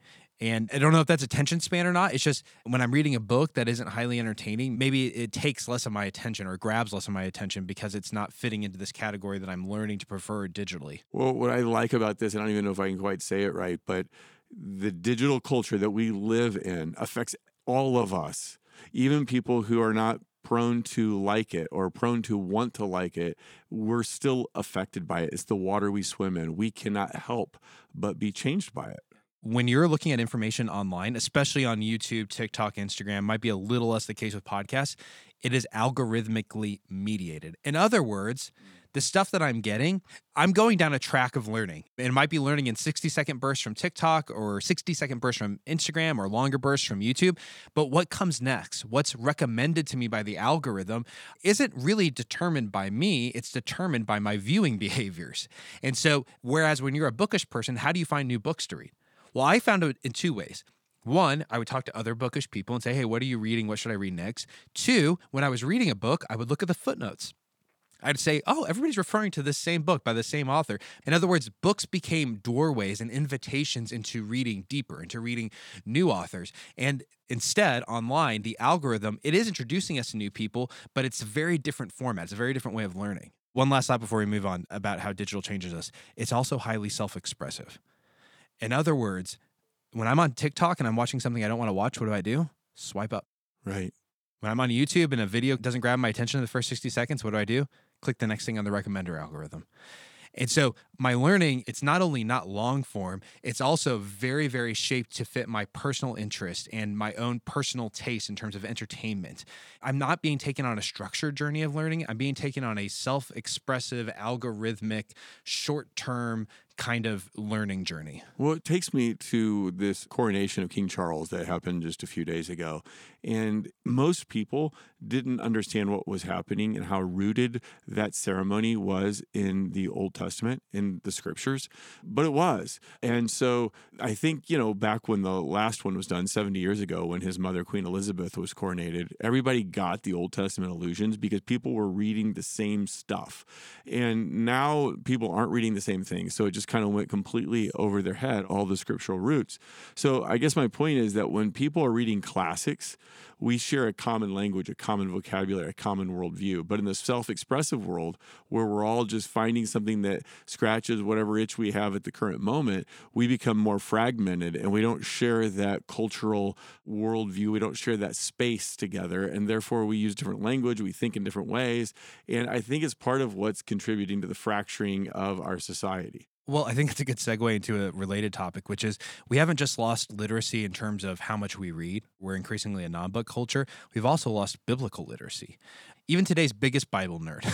And I don't know if that's attention span or not. It's just when I'm reading a book that isn't highly entertaining, maybe it takes less of my attention or grabs less of my attention because it's not fitting into this category that I'm learning to prefer digitally. Well, what I like about this, I don't even know if I can quite say it right, but the digital culture that we live in affects all of us, even people who are not prone to like it or prone to want to like it, we're still affected by it. It's the water we swim in. We cannot help but be changed by it. When you're looking at information online, especially on YouTube, TikTok, Instagram, might be a little less the case with podcasts, it is algorithmically mediated. In other words, the stuff that I'm getting, I'm going down a track of learning. It might be learning in 60 second bursts from TikTok or 60 second bursts from Instagram or longer bursts from YouTube. But what comes next, what's recommended to me by the algorithm, isn't really determined by me, it's determined by my viewing behaviors. And so, whereas when you're a bookish person, how do you find new books to read? Well, I found it in two ways. One, I would talk to other bookish people and say, hey, what are you reading? What should I read next? Two, when I was reading a book, I would look at the footnotes. I'd say, oh, everybody's referring to this same book by the same author. In other words, books became doorways and invitations into reading deeper, into reading new authors. And instead, online, the algorithm, it is introducing us to new people, but it's a very different format. It's a very different way of learning. One last thought before we move on about how digital changes us. It's also highly self expressive. In other words, when I'm on TikTok and I'm watching something I don't want to watch, what do I do? Swipe up. Right. When I'm on YouTube and a video doesn't grab my attention in the first 60 seconds, what do I do? Click the next thing on the recommender algorithm. And so my learning, it's not only not long form, it's also very, very shaped to fit my personal interest and my own personal taste in terms of entertainment. I'm not being taken on a structured journey of learning. I'm being taken on a self expressive, algorithmic, short term kind of learning journey. Well, it takes me to this coronation of King Charles that happened just a few days ago. And most people didn't understand what was happening and how rooted that ceremony was in the Old Testament, in the scriptures, but it was. And so I think, you know, back when the last one was done 70 years ago, when his mother, Queen Elizabeth, was coronated, everybody got the Old Testament allusions because people were reading the same stuff. And now people aren't reading the same thing. So it just kind of went completely over their head, all the scriptural roots. So I guess my point is that when people are reading classics, we share a common language, a common vocabulary, a common worldview. But in the self expressive world, where we're all just finding something that scratches whatever itch we have at the current moment, we become more fragmented and we don't share that cultural worldview. We don't share that space together. And therefore, we use different language, we think in different ways. And I think it's part of what's contributing to the fracturing of our society. Well, I think it's a good segue into a related topic, which is we haven't just lost literacy in terms of how much we read. We're increasingly a non book culture. We've also lost biblical literacy. Even today's biggest Bible nerd,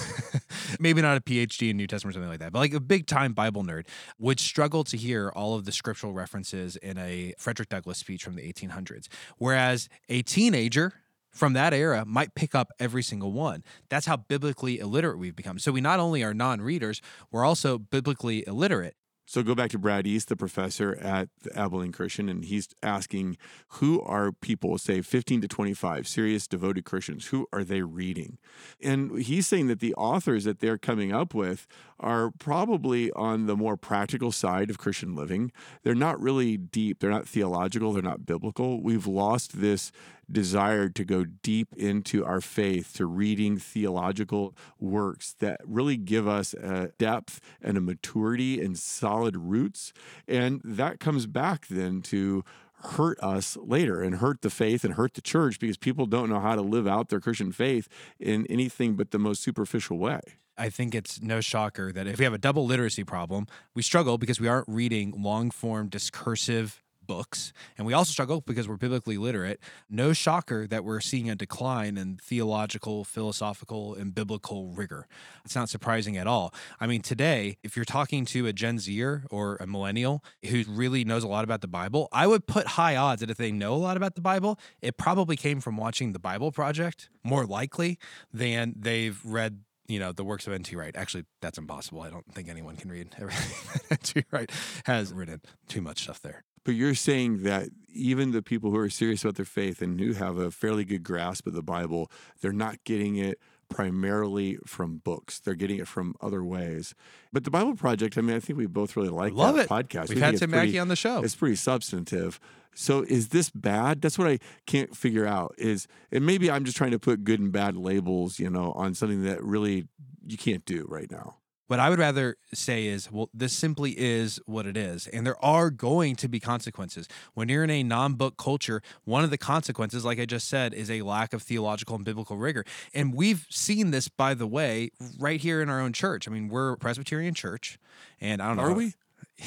maybe not a PhD in New Testament or something like that, but like a big time Bible nerd would struggle to hear all of the scriptural references in a Frederick Douglass speech from the 1800s. Whereas a teenager, from that era might pick up every single one. That's how biblically illiterate we've become. So we not only are non readers, we're also biblically illiterate. So go back to Brad East, the professor at the Abilene Christian, and he's asking who are people, say 15 to 25, serious devoted Christians, who are they reading? And he's saying that the authors that they're coming up with are probably on the more practical side of Christian living. They're not really deep, they're not theological, they're not biblical. We've lost this desire to go deep into our faith, to reading theological works that really give us a depth and a maturity and solid roots. And that comes back then to hurt us later and hurt the faith and hurt the church because people don't know how to live out their Christian faith in anything but the most superficial way. I think it's no shocker that if we have a double literacy problem, we struggle because we aren't reading long form discursive books. And we also struggle because we're biblically literate. No shocker that we're seeing a decline in theological, philosophical, and biblical rigor. It's not surprising at all. I mean, today, if you're talking to a Gen Zer or a millennial who really knows a lot about the Bible, I would put high odds that if they know a lot about the Bible, it probably came from watching the Bible Project more likely than they've read you know the works of N.T. Wright. Actually, that's impossible. I don't think anyone can read everything that N.T. Wright has written. Too much stuff there. But you're saying that even the people who are serious about their faith and who have a fairly good grasp of the Bible, they're not getting it primarily from books. They're getting it from other ways. But the Bible Project, I mean, I think we both really like Love that it. podcast. We've We had Tim Mackie on the show. It's pretty substantive. So is this bad? That's what I can't figure out. Is and maybe I'm just trying to put good and bad labels, you know, on something that really you can't do right now. What I would rather say is, well, this simply is what it is. And there are going to be consequences. When you're in a non book culture, one of the consequences, like I just said, is a lack of theological and biblical rigor. And we've seen this, by the way, right here in our own church. I mean, we're a Presbyterian church. And I don't know. Are we?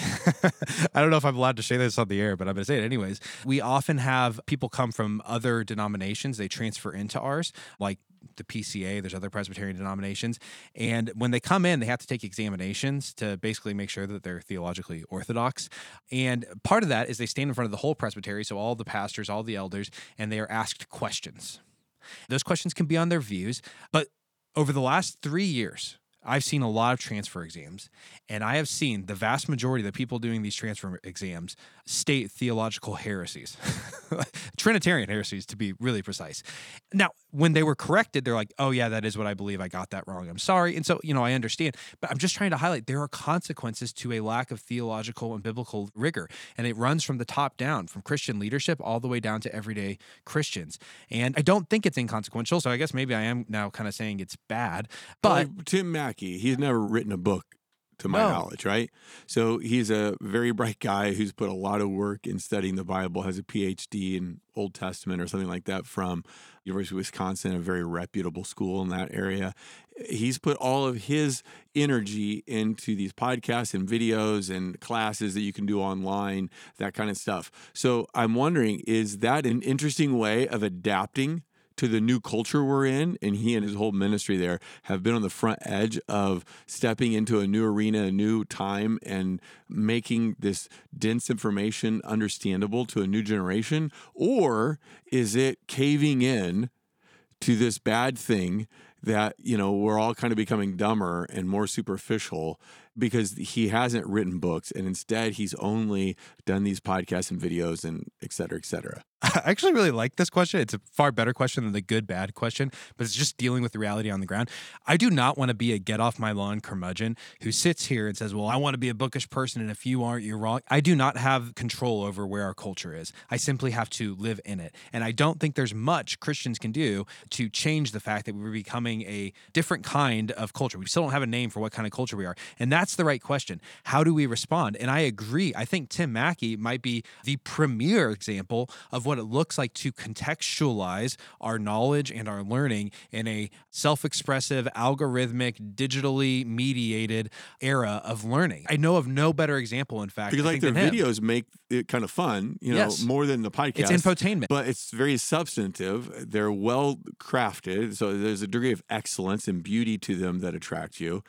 I don't know if I'm allowed to say this on the air, but I'm going to say it anyways. We often have people come from other denominations, they transfer into ours, like the PCA, there's other Presbyterian denominations. And when they come in, they have to take examinations to basically make sure that they're theologically orthodox. And part of that is they stand in front of the whole presbytery, so all the pastors, all the elders, and they are asked questions. Those questions can be on their views, but over the last three years, I've seen a lot of transfer exams, and I have seen the vast majority of the people doing these transfer exams state theological heresies, Trinitarian heresies to be really precise. Now, when they were corrected, they're like, oh, yeah, that is what I believe. I got that wrong. I'm sorry. And so, you know, I understand, but I'm just trying to highlight there are consequences to a lack of theological and biblical rigor. And it runs from the top down, from Christian leadership all the way down to everyday Christians. And I don't think it's inconsequential. So I guess maybe I am now kind of saying it's bad. But Like Tim Mackie, he's never written a book to my No. knowledge, right? So he's a very bright guy who's put a lot of work in studying the Bible, has a PhD in Old Testament or something like that from University of Wisconsin, a very reputable school in that area. He's put all of his energy into these podcasts and videos and classes that you can do online, that kind of stuff. So I'm wondering, is that an interesting way of adapting to the new culture we're in and he and his whole ministry there have been on the front edge of stepping into a new arena a new time and making this dense information understandable to a new generation? Or is it caving in to this bad thing that you know we're all kind of becoming dumber and more superficial because he hasn't written books and instead he's only done these podcasts and videos and et cetera et cetera I actually really like this question. It's a far better question than the good bad question, but it's just dealing with the reality on the ground. I do not want to be a get off my lawn curmudgeon who sits here and says, Well, I want to be a bookish person, and if you aren't, you're wrong. I do not have control over where our culture is. I simply have to live in it. And I don't think there's much Christians can do to change the fact that we're becoming a different kind of culture. We still don't have a name for what kind of culture we are. And that's the right question. How do we respond? And I agree. I think Tim Mackie might be the premier example of what it looks like to contextualize our knowledge and our learning in a self expressive, algorithmic, digitally mediated era of learning. I know of no better example, in fact. because like their videos make it kind of fun you know Yes. more than the podcast It's infotainment. but it's very substantive they're well crafted so there's a degree of excellence and beauty to them that attract you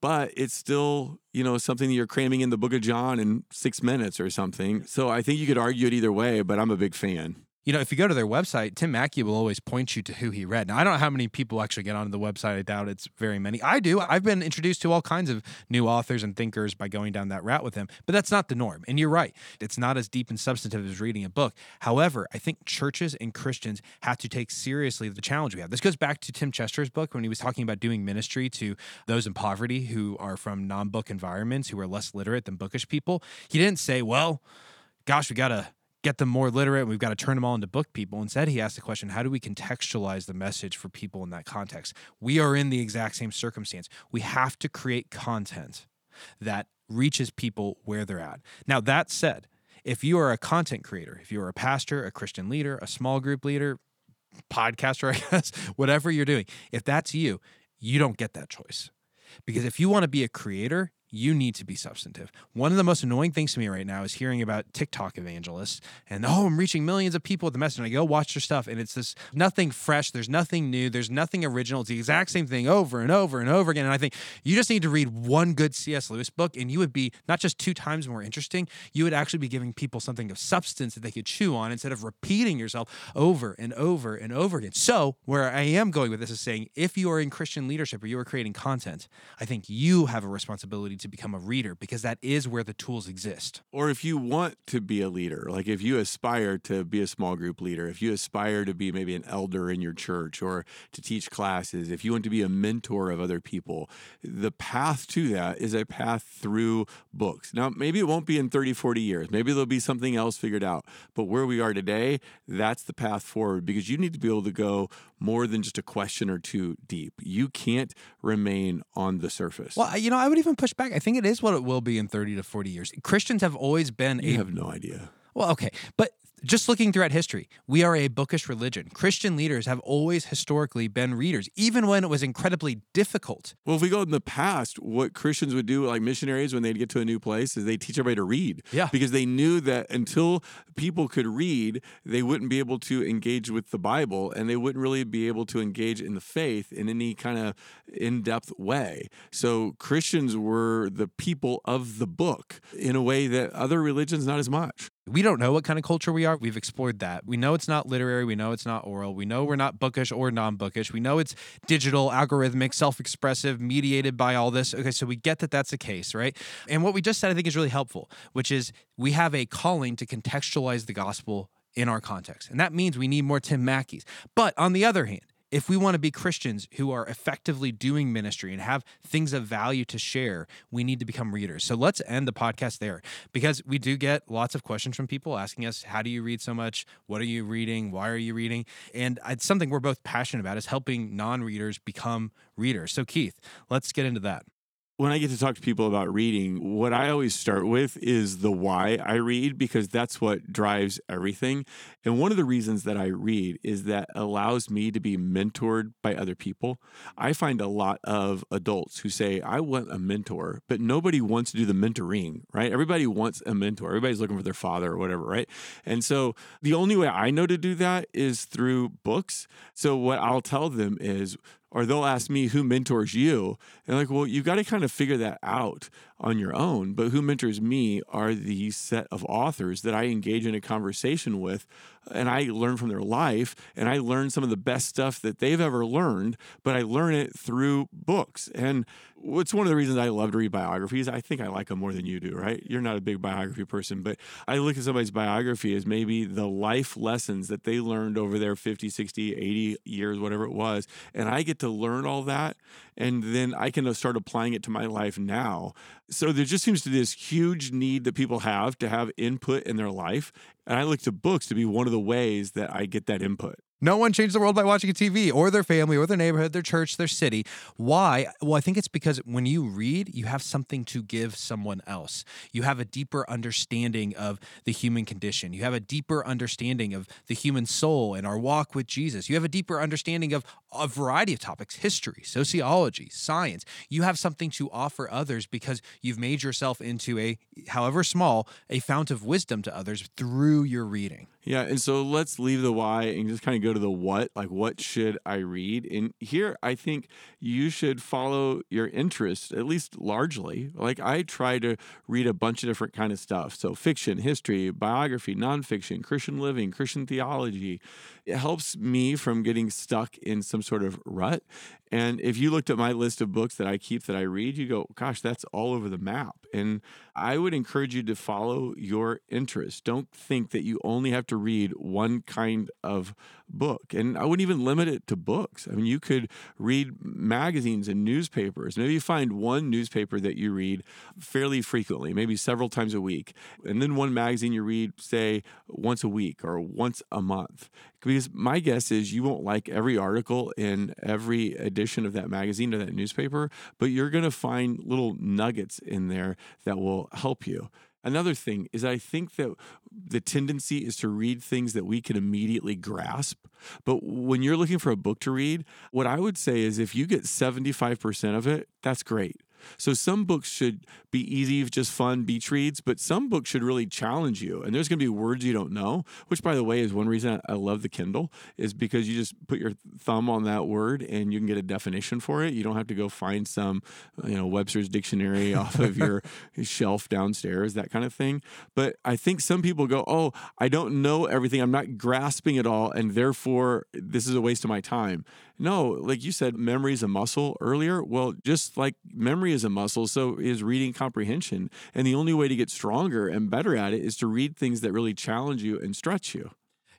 but it's still you know something that you're cramming in the book of john in six minutes or something. So i think you could argue it either way but i'm a big fan You know, if you go to their website, Tim Mackie will always point you to who he read. Now, I don't know how many people actually get onto the website. I doubt it's very many. I do. I've been introduced to all kinds of new authors and thinkers by going down that route with him, but that's not the norm. And you're right. It's not as deep and substantive as reading a book. However, I think churches and Christians have to take seriously the challenge we have. This goes back to Tim Chester's book when he was talking about doing ministry to those in poverty who are from non book environments, who are less literate than bookish people. He didn't say, well, gosh, we got to get them more literate. And we've got to turn them all into book people. Instead, he asked the question how do we contextualize the message for people in that context? We are in the exact same circumstance. We have to create content that reaches people where they're at. Now, that said, if you are a content creator, if you are a pastor, a Christian leader, a small group leader, podcaster, I guess, whatever you're doing, if that's you, you don't get that choice. Because if you want to be a creator, you need to be substantive. One of the most annoying things to me right now is hearing about TikTok evangelists and oh, I'm reaching millions of people with the message. And I go watch their stuff, and it's this nothing fresh. There's nothing new. There's nothing original. It's the exact same thing over and over and over again. And I think you just need to read one good C.S. Lewis book, and you would be not just two times more interesting. You would actually be giving people something of substance that they could chew on instead of repeating yourself over and over and over again. So, where I am going with this is saying if you are in Christian leadership or you are creating content, I think you have a responsibility to become a reader because that is where the tools exist. or if you want to be a leader, like if you aspire to be a small group leader, if you aspire to be maybe an elder in your church or to teach classes, if you want to be a mentor of other people, the path to that is a path through books. Now, maybe it won't be in 30, 40 years. Maybe there'll be something else figured out. But where we are today, that's the path forward because you need to be able to go more than just a question or two deep. You can't remain on the surface. Well, you know, I would even push back. I think it is what it will be in 30 to 40 years. Christians have always been you a have no idea. Well, okay, but just looking throughout history, we are a bookish religion. Christian leaders have always historically been readers, even when it was incredibly difficult. Well, if we go in the past, what Christians would do, like missionaries, when they'd get to a new place, is they teach everybody to read. Yeah. Because they knew that until people could read, they wouldn't be able to engage with the Bible and they wouldn't really be able to engage in the faith in any kind of in depth way. So Christians were the people of the book in a way that other religions not as much. We don't know what kind of culture we are. We've explored that. We know it's not literary. We know it's not oral. We know we're not bookish or non bookish. We know it's digital, algorithmic, self expressive, mediated by all this. Okay, so we get that that's the case, right? And what we just said, I think, is really helpful, which is we have a calling to contextualize the gospel in our context. And that means we need more Tim Mackies. But on the other hand, if we want to be Christians who are effectively doing ministry and have things of value to share, we need to become readers. So let's end the podcast there because we do get lots of questions from people asking us, How do you read so much? What are you reading? Why are you reading? And it's something we're both passionate about is helping non readers become readers. So, Keith, let's get into that when I get to talk to people about reading, what I always start with is the why I read because that's what drives everything. And one of the reasons that I read is that allows me to be mentored by other people. I find a lot of adults who say, I want a mentor, but nobody wants to do the mentoring, right? Everybody wants a mentor. Everybody's looking for their father or whatever, right? And so the only way I know to do that is through books. So what I'll tell them is, or they'll ask me who mentors you. And like well you got to kind of figure that out on your own but who mentors me are the set of authors that i engage in a conversation with and i learn from their life and i learn some of the best stuff that they've ever learned but i learn it through books. And what's one of the reasons i love to read biographies? I think i like them more than you do right? You're not a big biography person but i look at somebody's biography as maybe the life lessons that they learned over their 50 60 80 years whatever it was and i get to learn all that and then I can start applying it to my life now. So there just seems to be this huge need that people have to have input in their life. And I look to books to be one of the ways that I get that input. No one changed the world by watching a TV or their family or their neighborhood, their church, their city. Why? Well, I think it's because when you read, you have something to give someone else. You have a deeper understanding of the human condition. You have a deeper understanding of the human soul and our walk with Jesus. You have a deeper understanding of a variety of topics history, sociology, science. You have something to offer others because you've made yourself into a, however small, a fount of wisdom to others through your reading. Yeah, and so let's leave the why and just kind of go to the what. Like, what should I read? And here, I think you should follow your interests, at least largely. Like, I try to read a bunch of different kind of stuff. So, fiction, history, biography, nonfiction, Christian living, Christian theology. It helps me from getting stuck in some sort of rut. And if you looked at my list of books that I keep that I read, you go, gosh, that's all over the map. And I would encourage you to follow your interests. Don't think that you only have to read one kind of book. And I wouldn't even limit it to books. I mean, you could read magazines and newspapers. Maybe you find one newspaper that you read fairly frequently, maybe several times a week. And then one magazine you read, say, once a week or once a month. Because my guess is you won't like every article in every edition of that magazine or that newspaper, but you're going to find little nuggets in there that will help you. Another thing is, I think that the tendency is to read things that we can immediately grasp. But when you're looking for a book to read, what I would say is if you get 75% of it, that's great. So some books should be easy, just fun beach reads, but some books should really challenge you. And there's going to be words you don't know, which by the way is one reason I love the Kindle is because you just put your thumb on that word and you can get a definition for it. You don't have to go find some, you know, Webster's dictionary off of your shelf downstairs, that kind of thing. But I think some people go, "Oh, I don't know everything. I'm not grasping it all and therefore this is a waste of my time." No, like you said, memory is a muscle earlier. Well, just like memory is a muscle, so is reading comprehension. And the only way to get stronger and better at it is to read things that really challenge you and stretch you.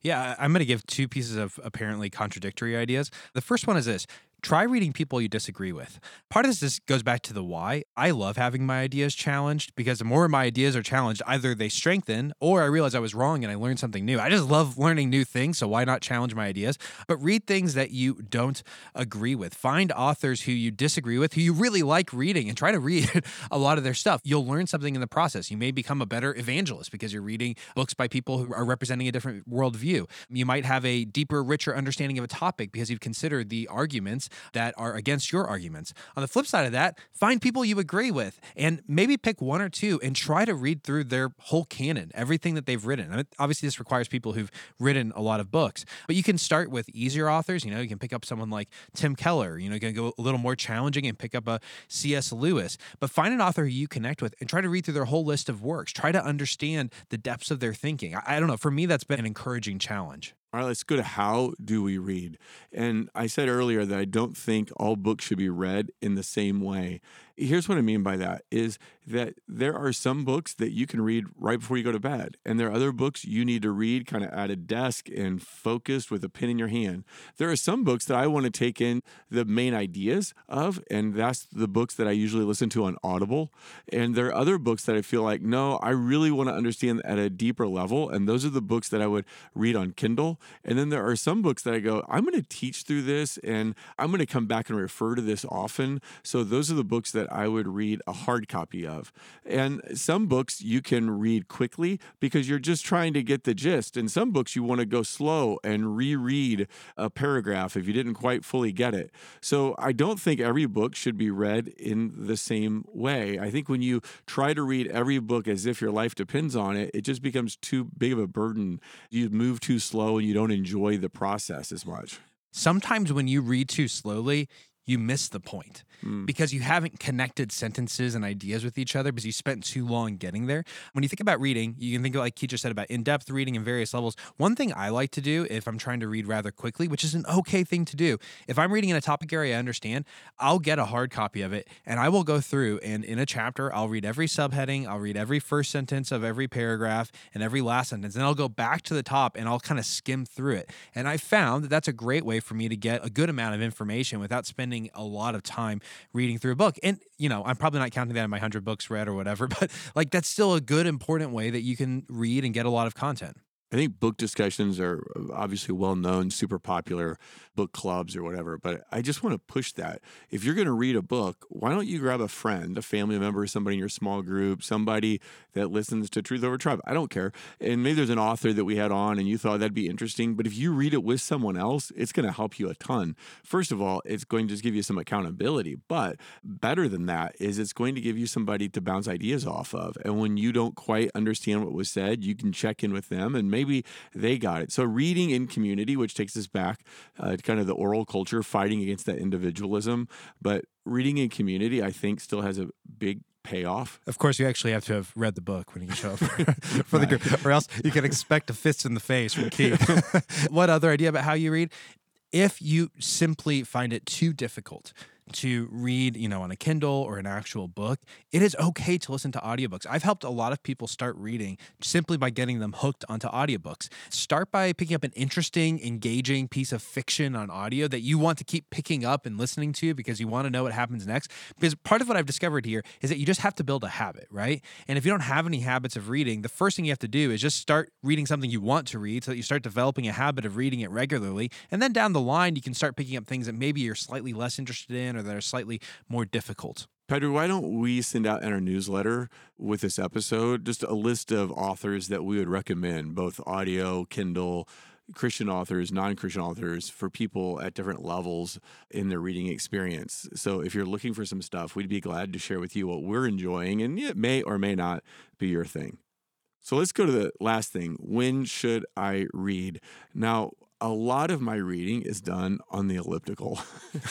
Yeah, I'm going to give two pieces of apparently contradictory ideas. The first one is this try reading people you disagree with. Part of this is- goes back to the why. I love having my ideas challenged because the more my ideas are challenged, either they strengthen or I realize I was wrong and I learned something new. I just love learning new things, so why not challenge my ideas? But read things that you don't agree with. Find authors who you disagree with, who you really like reading, and try to read a lot of their stuff. You'll learn something in the process. You may become a better evangelist because you're reading books by people who are representing a different worldview. You might have a deeper, richer understanding of a topic because you've considered the arguments that are against your arguments. On the flip side of that, find people you agree with and maybe pick one or two and try to read through their whole canon, everything that they've written. I mean, obviously, this requires people who've written a lot of books, but you can start with easier authors. You know, you can pick up someone like Tim Keller. You know, you can go a little more challenging and pick up a C.S. Lewis, but find an author who you connect with and try to read through their whole list of works. Try to understand the depths of their thinking. I, I don't know. For me, that's been an encouraging challenge. All right, let's go to how do we read? And I said earlier that I don't think all books should be read in the same way. Here's what I mean by that is that there are some books that you can read right before you go to bed, and there are other books you need to read kind of at a desk and focused with a pen in your hand. There are some books that I want to take in the main ideas of, and that's the books that I usually listen to on Audible. And there are other books that I feel like, no, I really want to understand at a deeper level, and those are the books that I would read on Kindle. And then there are some books that I go, I'm going to teach through this, and I'm going to come back and refer to this often. So those are the books that I would read a hard copy of. And some books you can read quickly because you're just trying to get the gist. And some books you want to go slow and reread a paragraph if you didn't quite fully get it. So I don't think every book should be read in the same way. I think when you try to read every book as if your life depends on it, it just becomes too big of a burden. You move too slow and you don't enjoy the process as much. Sometimes when you read too slowly, you miss the point Mm. because you haven't connected sentences and ideas with each other because you spent too long getting there. When you think about reading, you can think of like just said about in-depth reading in various levels. One thing I like to do if I'm trying to read rather quickly, which is an okay thing to do, if I'm reading in a topic area I understand, I'll get a hard copy of it and I will go through and in a chapter I'll read every subheading, I'll read every first sentence of every paragraph and every last sentence, and I'll go back to the top and I'll kind of skim through it. And I found that that's a great way for me to get a good amount of information without spending a lot of time reading through a book. And, you know, I'm probably not counting that in my 100 books read or whatever, but like that's still a good, important way that you can read and get a lot of content. I think book discussions are uh, obviously well known, super popular book clubs or whatever, but I just want to push that. If you're going to read a book, why don't you grab a friend, a family member, somebody in your small group, somebody that listens to Truth Over Tribe? I don't care. And maybe there's an author that we had on and you thought that'd be interesting, but if you read it with someone else, it's going to help you a ton. First of all, it's going to just give you some accountability, but better than that is it's going to give you somebody to bounce ideas off of. And when you don't quite understand what was said, you can check in with them and maybe they got it. So reading in community, which takes us back uh, to kind of the oral culture, fighting against that individualism, but reading in community, I think, still has a big payoff. Of course, you actually have to have read the book when you show up for the group, or else you can expect a fist in the face from Keith. what other idea about how you read? If you simply find it too difficult to read, you know, on a Kindle or an actual book, it is okay to listen to audiobooks. I've helped a lot of people start reading simply by getting them hooked onto audiobooks. Start by picking up an interesting, engaging piece of fiction on audio that you want to keep picking up and listening to because you want to know what happens next. Because part of what I've discovered here is that you just have to build a habit, right? And if you don't have any habits of reading, the first thing you have to do is just start reading something you want to read so that you start developing a habit of reading it regularly. And then down the line, you can start picking up things that maybe you're slightly less interested in or that are slightly more difficult. Pedro, why don't we send out in our newsletter with this episode just a list of authors that we would recommend, both audio, Kindle, Christian authors, non Christian authors, for people at different levels in their reading experience. So if you're looking for some stuff, we'd be glad to share with you what we're enjoying, and it may or may not be your thing. So let's go to the last thing. When should I read? Now, a lot of my reading is done on the elliptical.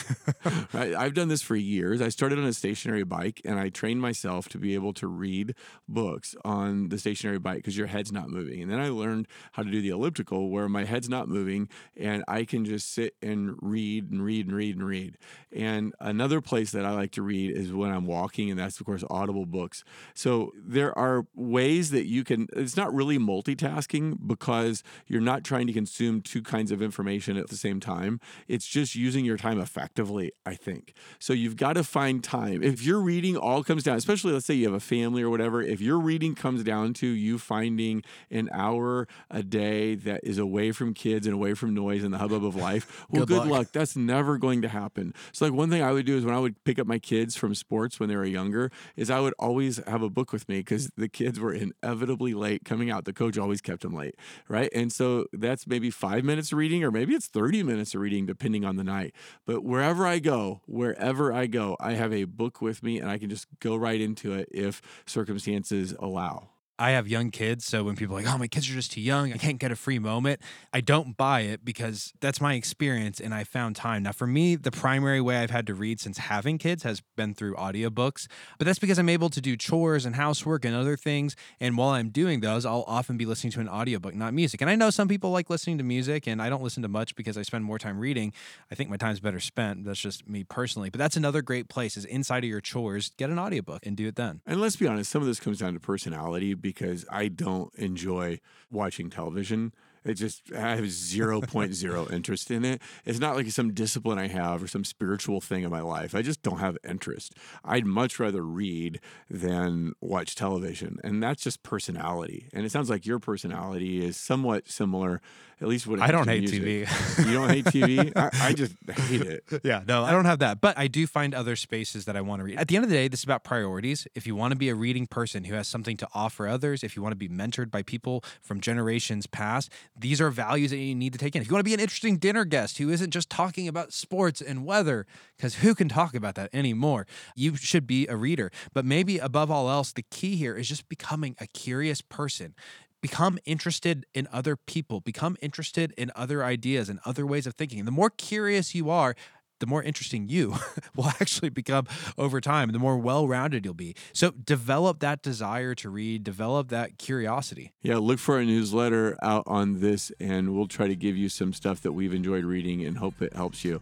right? I've done this for years. I started on a stationary bike and I trained myself to be able to read books on the stationary bike because your head's not moving. And then I learned how to do the elliptical where my head's not moving and I can just sit and read and read and read and read. And another place that I like to read is when I'm walking, and that's, of course, Audible books. So there are ways that you can, it's not really multitasking because you're not trying to consume two kinds kinds of information at the same time. It's just using your time effectively, I think. So you've got to find time. If your reading all comes down, especially let's say you have a family or whatever, if your reading comes down to you finding an hour a day that is away from kids and away from noise and the hubbub of life, well, Good good, luck. luck. That's never going to happen. So, like, one thing I would do is when I would pick up my kids from sports when they were younger, is I would always have a book with me because the kids were inevitably late coming out. The coach always kept them late, right? And so that's maybe five minutes of reading, or maybe it's 30 minutes of reading, depending on the night. But wherever I go, wherever I go, I have a book with me and I can just go right into it if circumstances allow. I have young kids, so when people are like, "Oh, my kids are just too young. I can't get a free moment," I don't buy it because that's my experience, and I found time. Now, for me, the primary way I've had to read since having kids has been through audiobooks, but that's because I'm able to do chores and housework and other things. And while I'm doing those, I'll often be listening to an audiobook, not music. And I know some people like listening to music, and I don't listen to much because I spend more time reading. I think my time's better spent. That's just me personally. But that's another great place is inside of your chores, get an audiobook and do it then. And let's be honest, some of this comes down to personality because I don't enjoy watching television. It just I have 0.0 interest in it. It's not like some discipline I have or some spiritual thing in my life. I just don't have interest. I'd much rather read than watch television. And that's just personality. And it sounds like your personality is somewhat similar, at least what it I don't hate music. TV. You don't hate TV? I, I just hate it. Yeah, no, I don't have that. But I do find other spaces that I want to read. At the end of the day, this is about priorities. If you want to be a reading person who has something to offer others, if you want to be mentored by people from generations past, these are values that you need to take in. If you want to be an interesting dinner guest who isn't just talking about sports and weather, because who can talk about that anymore? You should be a reader. But maybe above all else, the key here is just becoming a curious person become interested in other people, become interested in other ideas and other ways of thinking. And the more curious you are, the more interesting you will actually become over time, the more well rounded you'll be. So, develop that desire to read, develop that curiosity. Yeah, look for a newsletter out on this, and we'll try to give you some stuff that we've enjoyed reading and hope it helps you.